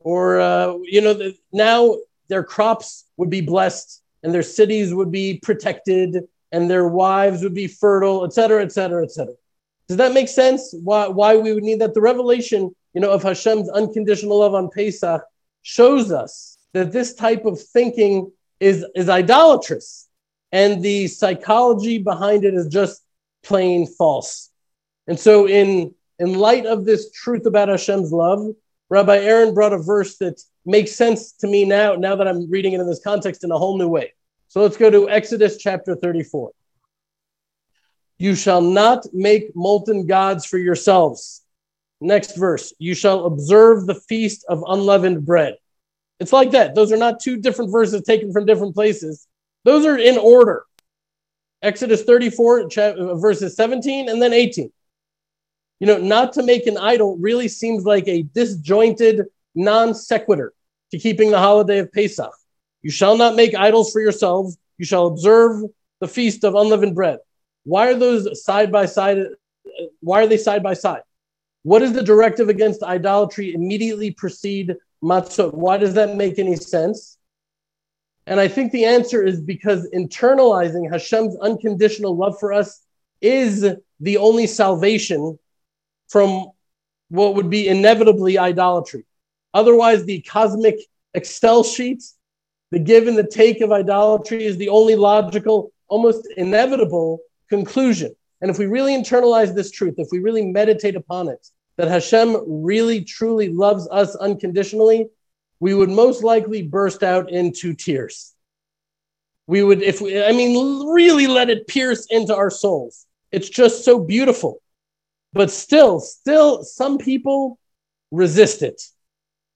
or uh, you know, the, now their crops would be blessed and their cities would be protected and their wives would be fertile, et cetera, et cetera, et cetera. Does that make sense? Why, why we would need that? The revelation, you know, of Hashem's unconditional love on Pesach shows us that this type of thinking is, is idolatrous and the psychology behind it is just plain false. And so, in, in light of this truth about Hashem's love, Rabbi Aaron brought a verse that makes sense to me now, now that I'm reading it in this context in a whole new way. So let's go to Exodus chapter 34. You shall not make molten gods for yourselves. Next verse. You shall observe the feast of unleavened bread. It's like that. Those are not two different verses taken from different places. Those are in order. Exodus 34, verses 17 and then 18. You know, not to make an idol really seems like a disjointed non sequitur to keeping the holiday of Pesach. You shall not make idols for yourselves. You shall observe the feast of unleavened bread. Why are those side by side? Why are they side by side? What is the directive against idolatry immediately precede matzot? Why does that make any sense? And I think the answer is because internalizing Hashem's unconditional love for us is the only salvation from what would be inevitably idolatry. Otherwise, the cosmic Excel sheets the give and the take of idolatry is the only logical, almost inevitable conclusion. And if we really internalize this truth, if we really meditate upon it, that Hashem really truly loves us unconditionally, we would most likely burst out into tears. We would, if we, I mean, really let it pierce into our souls. It's just so beautiful. But still, still, some people resist it.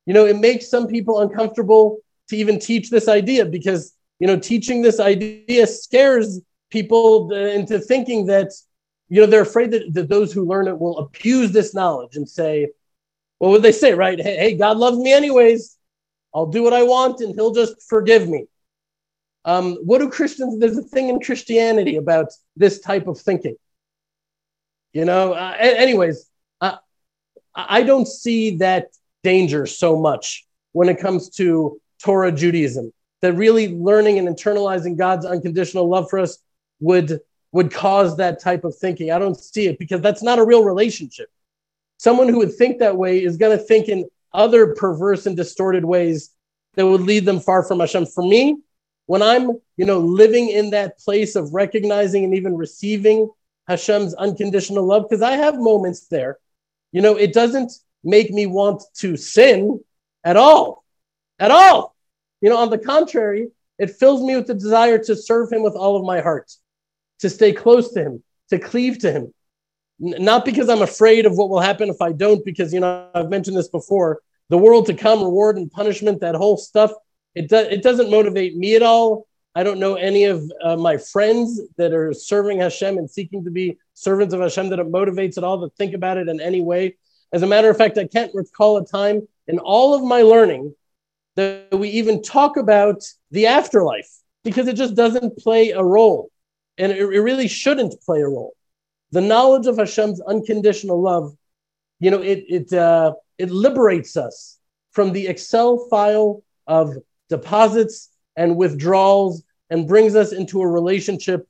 You know, it makes some people uncomfortable to even teach this idea because you know teaching this idea scares people into thinking that you know they're afraid that, that those who learn it will abuse this knowledge and say what would they say right hey, hey god loves me anyways i'll do what i want and he'll just forgive me um, what do christians there's a thing in christianity about this type of thinking you know uh, anyways I, I don't see that danger so much when it comes to Torah Judaism, that really learning and internalizing God's unconditional love for us would, would cause that type of thinking. I don't see it because that's not a real relationship. Someone who would think that way is going to think in other perverse and distorted ways that would lead them far from Hashem. For me, when I'm, you know, living in that place of recognizing and even receiving Hashem's unconditional love, because I have moments there, you know, it doesn't make me want to sin at all at all. You know, on the contrary, it fills me with the desire to serve him with all of my heart, to stay close to him, to cleave to him. Not because I'm afraid of what will happen if I don't, because, you know, I've mentioned this before the world to come, reward and punishment, that whole stuff, it, do- it doesn't motivate me at all. I don't know any of uh, my friends that are serving Hashem and seeking to be servants of Hashem that it motivates at all to think about it in any way. As a matter of fact, I can't recall a time in all of my learning that we even talk about the afterlife because it just doesn't play a role. And it, it really shouldn't play a role. The knowledge of Hashem's unconditional love, you know, it, it, uh, it liberates us from the Excel file of deposits and withdrawals and brings us into a relationship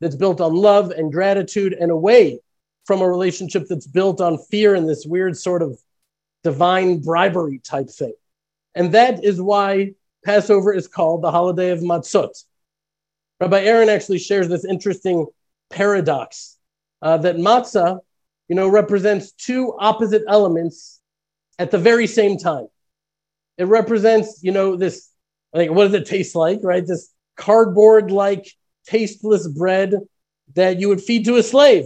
that's built on love and gratitude and away from a relationship that's built on fear and this weird sort of divine bribery type thing. And that is why Passover is called the holiday of matzot. Rabbi Aaron actually shares this interesting paradox uh, that matzah, you know, represents two opposite elements at the very same time. It represents, you know, this, like, what does it taste like, right? This cardboard like, tasteless bread that you would feed to a slave.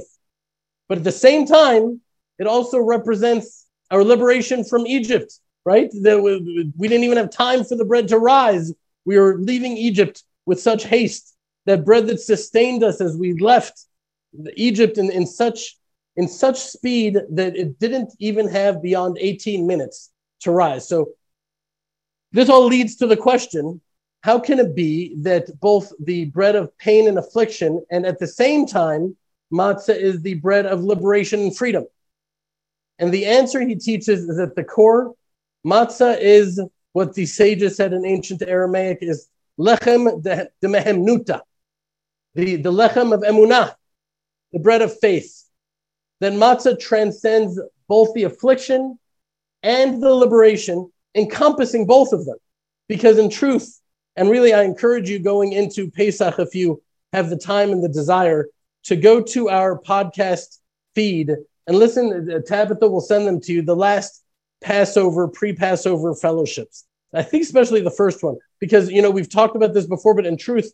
But at the same time, it also represents our liberation from Egypt right? We, we didn't even have time for the bread to rise. We were leaving Egypt with such haste. That bread that sustained us as we left Egypt in, in such in such speed that it didn't even have beyond 18 minutes to rise. So this all leads to the question how can it be that both the bread of pain and affliction and at the same time matzah is the bread of liberation and freedom? And the answer he teaches is at the core, matzah is what the sages said in ancient Aramaic is lechem de, de mehemnuta, the, the lechem of emunah, the bread of faith. Then matzah transcends both the affliction and the liberation, encompassing both of them. Because in truth, and really I encourage you going into Pesach if you have the time and the desire to go to our podcast feed and listen. Tabitha will send them to you. The last Passover, pre-Passover fellowships. I think especially the first one because you know we've talked about this before, but in truth,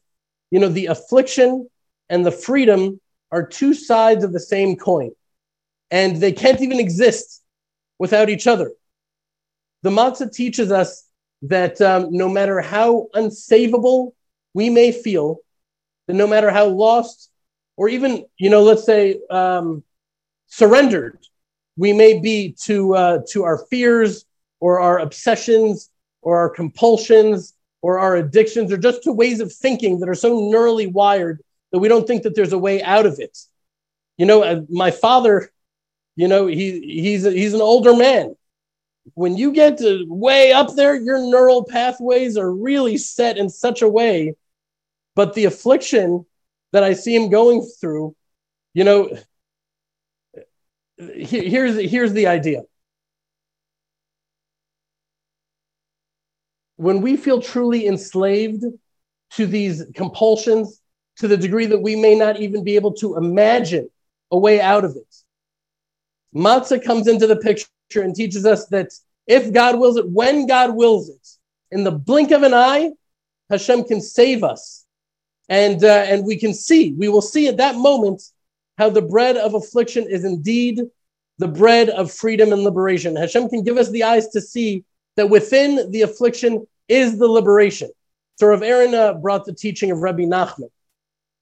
you know the affliction and the freedom are two sides of the same coin, and they can't even exist without each other. The matzah teaches us that um, no matter how unsavable we may feel, that no matter how lost or even, you know, let's say um, surrendered we may be to, uh, to our fears or our obsessions or our compulsions or our addictions or just to ways of thinking that are so neurally wired that we don't think that there's a way out of it. You know, uh, my father, you know, he, he's, a, he's an older man. When you get to way up there, your neural pathways are really set in such a way. But the affliction that I see him going through, you know, here's, here's the idea. When we feel truly enslaved to these compulsions, to the degree that we may not even be able to imagine a way out of it, Matzah comes into the picture and teaches us that if God wills it, when God wills it, in the blink of an eye, Hashem can save us and, uh, and we can see, we will see at that moment how the bread of affliction is indeed the bread of freedom and liberation. Hashem can give us the eyes to see that within the affliction is the liberation. So Rav Aaron uh, brought the teaching of Rabbi Nachman.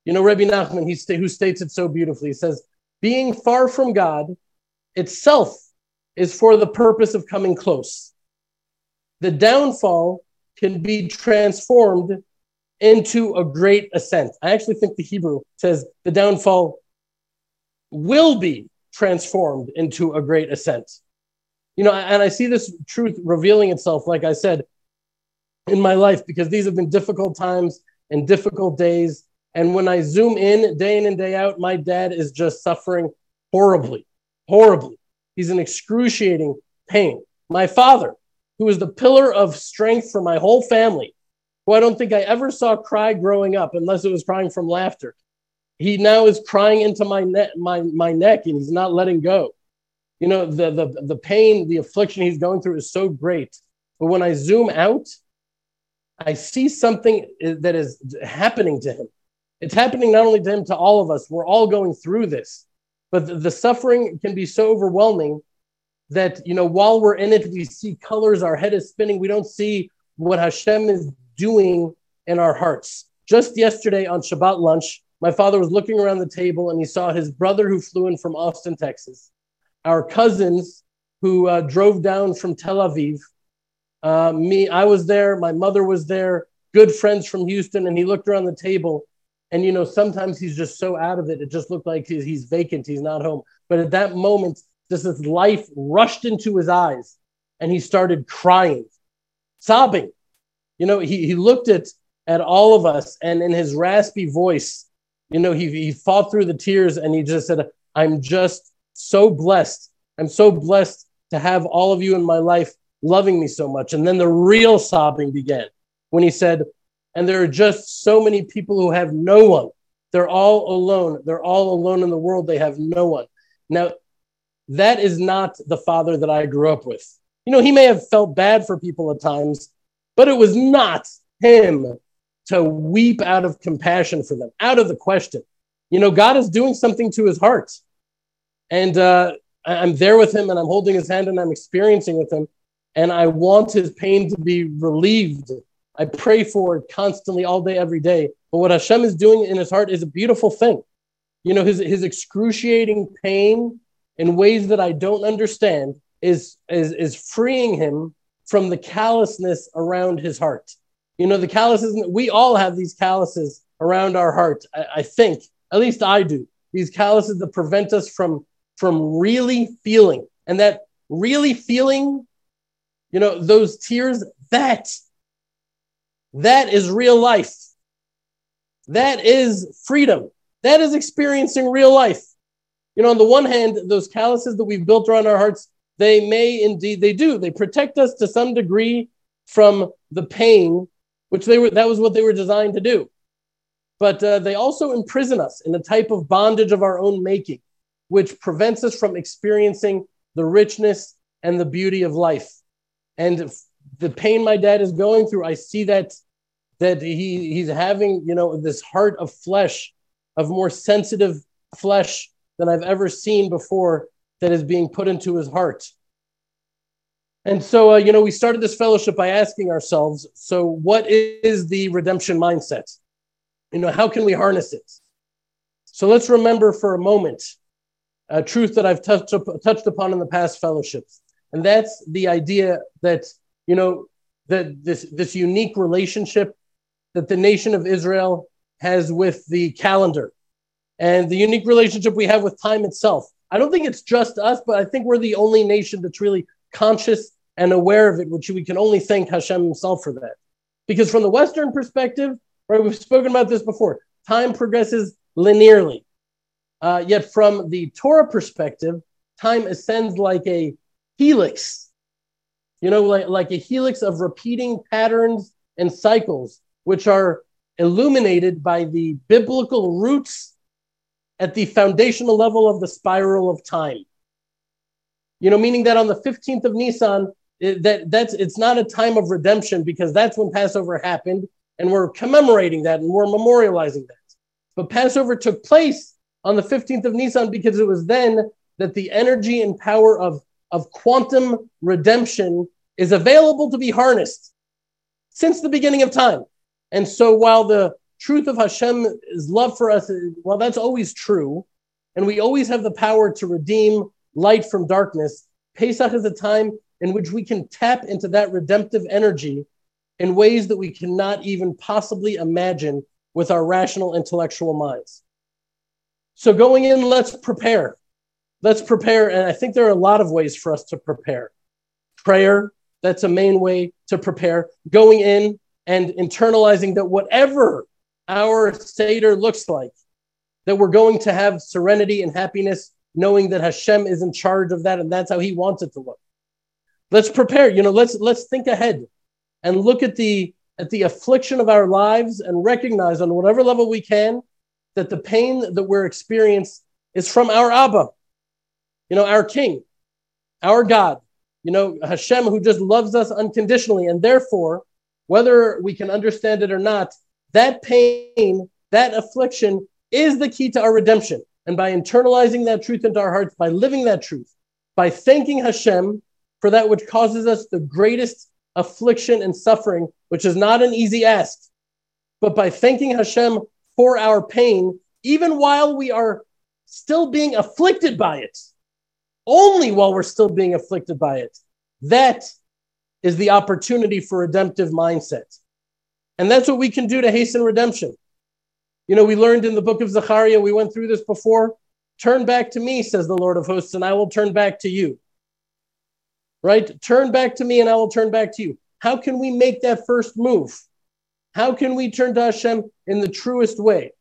You know, Rabbi Nachman, he st- who states it so beautifully. He says, being far from God itself is for the purpose of coming close. The downfall can be transformed into a great ascent. I actually think the Hebrew says the downfall will be transformed into a great ascent. You know, and I see this truth revealing itself, like I said, in my life, because these have been difficult times and difficult days. And when I zoom in day in and day out, my dad is just suffering horribly, horribly. He's in excruciating pain. My father, who is the pillar of strength for my whole family, who I don't think I ever saw cry growing up unless it was crying from laughter. He now is crying into my, ne- my, my neck and he's not letting go. You know, the, the, the pain, the affliction he's going through is so great. But when I zoom out, I see something that is happening to him. It's happening not only to him, to all of us. We're all going through this. But the, the suffering can be so overwhelming that, you know, while we're in it, we see colors, our head is spinning. We don't see what Hashem is doing in our hearts. Just yesterday on Shabbat lunch, my father was looking around the table and he saw his brother who flew in from Austin, Texas, our cousins who uh, drove down from Tel Aviv. Uh, me, I was there, my mother was there, good friends from Houston, and he looked around the table. And you know, sometimes he's just so out of it, it just looked like he's, vacant, he's not home. But at that moment, just this life rushed into his eyes and he started crying, sobbing. You know, he, he looked at, at all of us and in his raspy voice, you know, he, he fought through the tears and he just said, I'm just so blessed. I'm so blessed to have all of you in my life loving me so much. And then the real sobbing began when he said, and there are just so many people who have no one. They're all alone. They're all alone in the world. They have no one. Now, that is not the father that I grew up with. You know, he may have felt bad for people at times, but it was not him to weep out of compassion for them, out of the question. You know, God is doing something to his heart. And uh, I'm there with him and I'm holding his hand and I'm experiencing with him. And I want his pain to be relieved. I pray for it constantly, all day, every day. But what Hashem is doing in his heart is a beautiful thing. You know, his, his excruciating pain in ways that I don't understand is, is, is freeing him from the callousness around his heart. You know, the calluses, we all have these calluses around our heart. I, I think, at least I do. these calluses that prevent us from from really feeling. And that really feeling, you know, those tears, that that is real life. That is freedom. That is experiencing real life. You know, on the one hand, those calluses that we've built around our hearts, they may indeed, they do. They protect us to some degree from the pain, which they were, that was what they were designed to do. But uh, they also imprison us in a type of bondage of our own making, which prevents us from experiencing the richness and the beauty of life. And the pain my dad is going through, I see that that he he's having, you know, this heart of flesh, of more sensitive flesh than I've ever seen before that is being put into his heart. And so, uh, you know, we started this fellowship by asking ourselves so, what is the redemption mindset? You know, how can we harness it? So, let's remember for a moment a truth that I've touched, touched upon in the past fellowships. And that's the idea that, you know, that this, this unique relationship that the nation of Israel has with the calendar and the unique relationship we have with time itself. I don't think it's just us, but I think we're the only nation that's really conscious and aware of it, which we can only thank Hashem himself for that. Because from the Western perspective, right, we've spoken about this before, time progresses linearly. Uh, yet from the Torah perspective, time ascends like a helix, you know, like, like a helix of repeating patterns and cycles, which are illuminated by the biblical roots at the foundational level of the spiral of time. You know, meaning that on the 15th of Nisan, it, that that's it's not a time of redemption because that's when Passover happened, and we're commemorating that and we're memorializing that. But Passover took place on the 15th of Nisan because it was then that the energy and power of, of quantum redemption is available to be harnessed since the beginning of time. And so while the truth of Hashem's love for us, well, that's always true. And we always have the power to redeem light from darkness. Pesach is a time in which we can tap into that redemptive energy in ways that we cannot even possibly imagine with our rational intellectual minds. So, going in, let's prepare. Let's prepare. And I think there are a lot of ways for us to prepare. Prayer, that's a main way to prepare. Going in and internalizing that whatever our Seder looks like, that we're going to have serenity and happiness, knowing that Hashem is in charge of that and that's how He wants it to look. Let's prepare, you know, let's let's think ahead and look at the at the affliction of our lives and recognize on whatever level we can that the pain that we're experiencing is from our Abba, you know, our King, our God, you know, Hashem who just loves us unconditionally. And therefore, whether we can understand it or not, that pain, that affliction is the key to our redemption. And by internalizing that truth into our hearts, by living that truth, by thanking Hashem for that which causes us the greatest affliction and suffering, which is not an easy ask, but by thanking Hashem for our pain, even while we are still being afflicted by it, only while we're still being afflicted by it. That is the opportunity for redemptive mindset. And that's what we can do to hasten redemption. You know, we learned in the book of Zechariah, we went through this before. Turn back to me, says the Lord of hosts, and I will turn back to you. Right? Turn back to me, and I will turn back to you. How can we make that first move? How can we turn to Hashem in the truest way?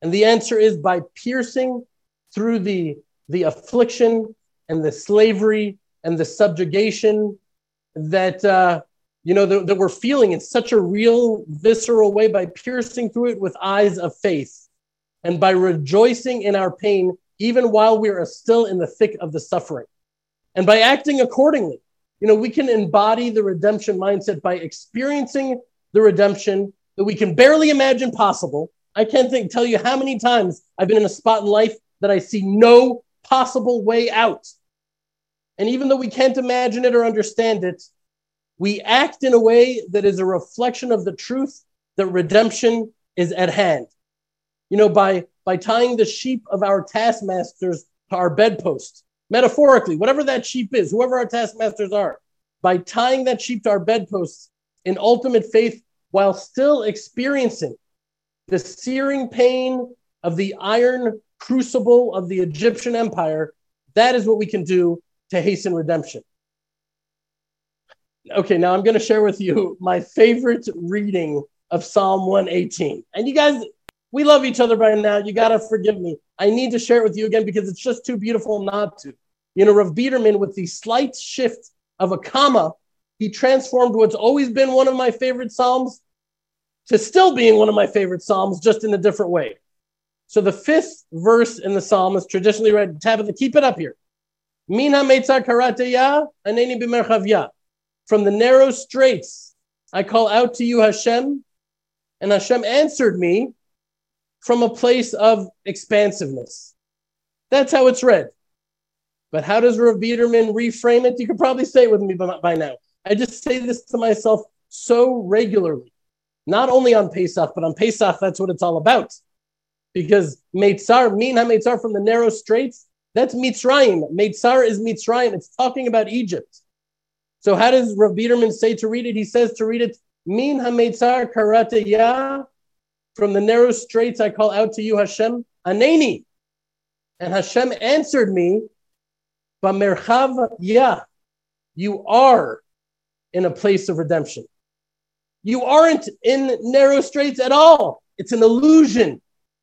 And the answer is by piercing through the, the affliction and the slavery and the subjugation that uh, you know, that, that we're feeling in such a real, visceral way by piercing through it with eyes of faith and by rejoicing in our pain, even while we are still in the thick of the suffering. And by acting accordingly, you know, we can embody the redemption mindset by experiencing the redemption that we can barely imagine possible. I can't think, tell you how many times I've been in a spot in life that I see no possible way out. And even though we can't imagine it or understand it, we act in a way that is a reflection of the truth that redemption is at hand. You know, by, by tying the sheep of our taskmasters to our bedpost, metaphorically, whatever that sheep is, whoever our taskmasters are, by tying that sheep to our bedposts in ultimate faith while still experiencing the searing pain of the iron crucible of the Egyptian empire, that is what we can do to hasten redemption. Okay, now I'm going to share with you my favorite reading of Psalm 118. And you guys, we love each other by now. You got to forgive me. I need to share it with you again because it's just too beautiful not to. You know, Rav Biederman, with the slight shift of a comma, he transformed what's always been one of my favorite Psalms to still being one of my favorite Psalms, just in a different way. So the fifth verse in the Psalm is traditionally read, Tabitha, keep it up here. Mina meitzar karateya aneni b'merchavya. From the narrow straits, I call out to you, Hashem, and Hashem answered me from a place of expansiveness. That's how it's read. But how does Rav Biederman reframe it? You could probably say it with me by, by now. I just say this to myself so regularly, not only on Pesach, but on Pesach, that's what it's all about. Because Meitzar, Min HaMeitzar from the narrow straits, that's Mitzrayim. Meitzar is Mitzrayim. It's talking about Egypt. So how does Rav Biederman say to read it? He says to read it, Min HaMeitzar Karate Ya, from the narrow straits I call out to you, Hashem, Aneni. And Hashem answered me, Bamerchav Ya, you are in a place of redemption. You aren't in narrow straits at all. It's an illusion.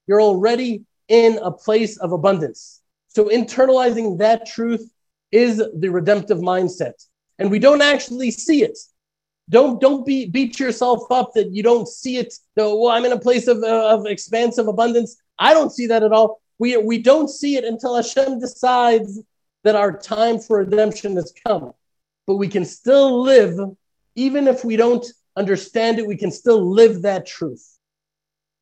You're already in a place of abundance. So internalizing that truth is the redemptive mindset. And we don't actually see it. Don't don't be, beat yourself up that you don't see it. Though, well, I'm in a place of, uh, of expansive abundance. I don't see that at all. We, we don't see it until Hashem decides that our time for redemption has come but we can still live, even if we don't understand it, we can still live that truth.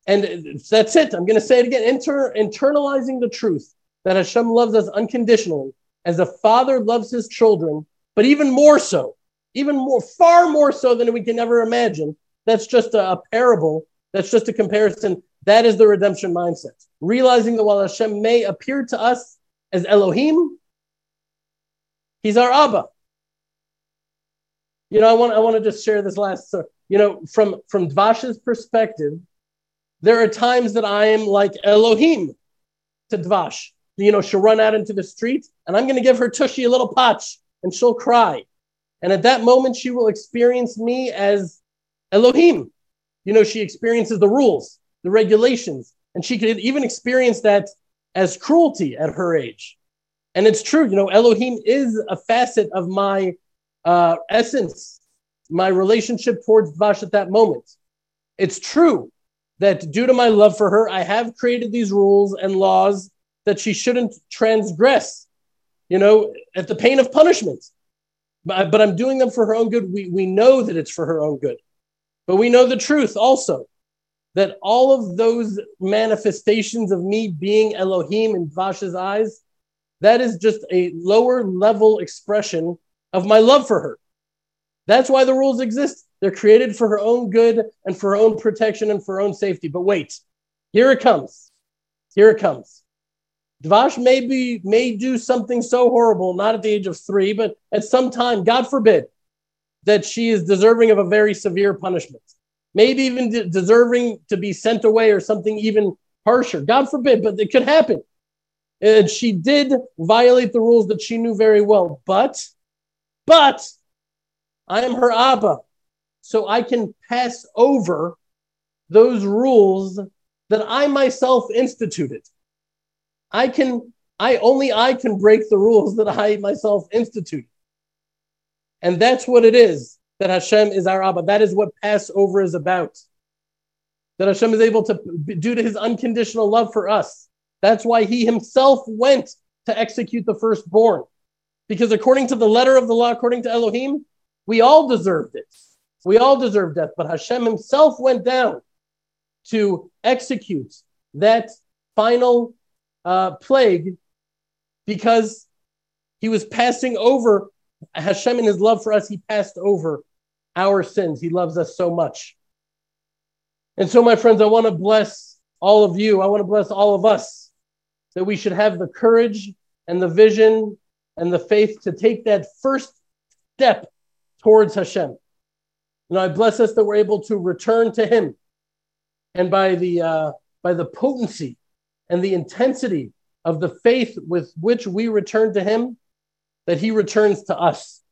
And that's it. I'm going to say it again Inter- internalizing the truth that Hashem loves us unconditionally, as a father loves his children, but even more so, even more, far more so than we can ever imagine. That's just a, a parable. That's just a comparison. That is the redemption mindset. Realizing that while Hashem may appear to us as Elohim, he's our Abba. You know, I want I want to just share this last. You know, from from Dvash's perspective, there are times that I am like Elohim to Dvash. You know, she'll run out into the street, and I'm going to give her Tushy a little patch, and she'll cry. And at that moment, she will experience me as Elohim. You know, she experiences the rules, the regulations, and she could even experience that as cruelty at her age. And it's true, you know, Elohim is a facet of my uh, essence, my relationship towards Dvash at that moment. It's true that due to my love for her, I have created these rules and laws that she shouldn't transgress, you know, at the pain of punishment. But, but I'm doing them for her own good. We, we know that it's for her own good. But we know the truth also that all of those manifestations of me being Elohim in Dvash's eyes, that is just a lower level expression of my love for her. That's why the rules exist. They're created for her own good and for her own protection and for her own safety. But wait, here it comes. Here it comes. Dvash may be may do something so horrible, not at the age of three, but at some time, God forbid, that she is deserving of a very severe punishment. Maybe even de- deserving to be sent away or something even harsher. God forbid, but it could happen. And she did violate the rules that she knew very well. But but I am her Abba. So I can pass over those rules that I myself instituted. I can, I only I can break the rules that I myself instituted. And that's what it is that Hashem is our Abba. That is what Passover is about. That Hashem is able to, due to his unconditional love for us. That's why he himself went to execute the firstborn. Because according to the letter of the law, according to Elohim, we all deserved it. We all deserve death, but Hashem himself went down to execute that final uh, plague because he was passing over Hashem in his love for us. He passed over our sins. He loves us so much. And so, my friends, I want to bless all of you. I want to bless all of us that we should have the courage and the vision and the faith to take that first step towards Hashem. And I bless us that we're able to return to Him. And by the uh, by the potency and the intensity of the faith with which we return to Him, that He returns to us,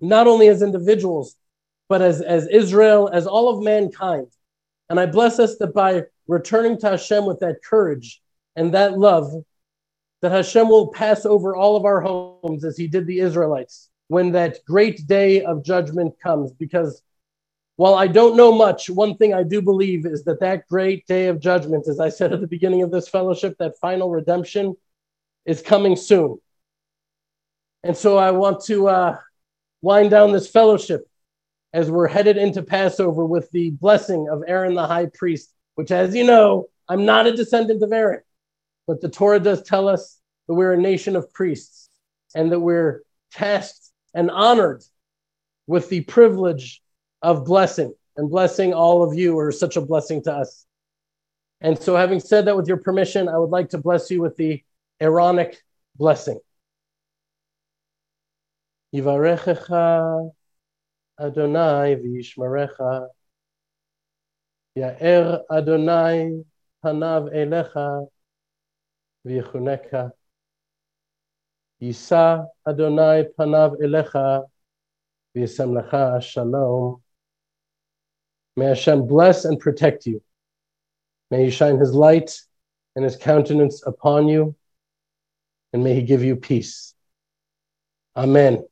not only as individuals, but as, as Israel, as all of mankind. And I bless us that by returning to Hashem with that courage and that love, that Hashem will pass over all of our homes as He did the Israelites when that great day of judgment comes. Because while I don't know much, one thing I do believe is that that great day of judgment, as I said at the beginning of this fellowship, that final redemption is coming soon. And so I want to uh, wind down this fellowship as we're headed into Passover with the blessing of Aaron the high priest, which, as you know, I'm not a descendant of Aaron, but the Torah does tell us that we're a nation of priests and that we're tasked and honored with the privilege of blessing and blessing all of you are such a blessing to us. And so, having said that, with your permission, I would like to bless you with the Aaronic blessing. Yivarechecha Adonai v'yishmarecha. Ya'er Adonai panav elecha v'yichuneka. Yisa Adonai panav elecha v'yisem shalom. May Hashem bless and protect you. May He shine His light and His countenance upon you, and may He give you peace. Amen.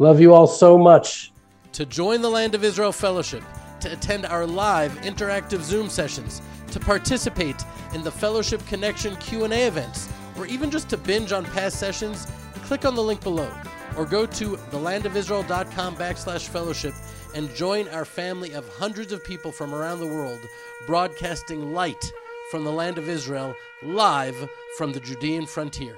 Love you all so much. To join the Land of Israel Fellowship, to attend our live interactive Zoom sessions, to participate in the Fellowship Connection Q&A events, or even just to binge on past sessions, click on the link below or go to thelandofisrael.com backslash fellowship and join our family of hundreds of people from around the world broadcasting light from the land of Israel live from the Judean frontier.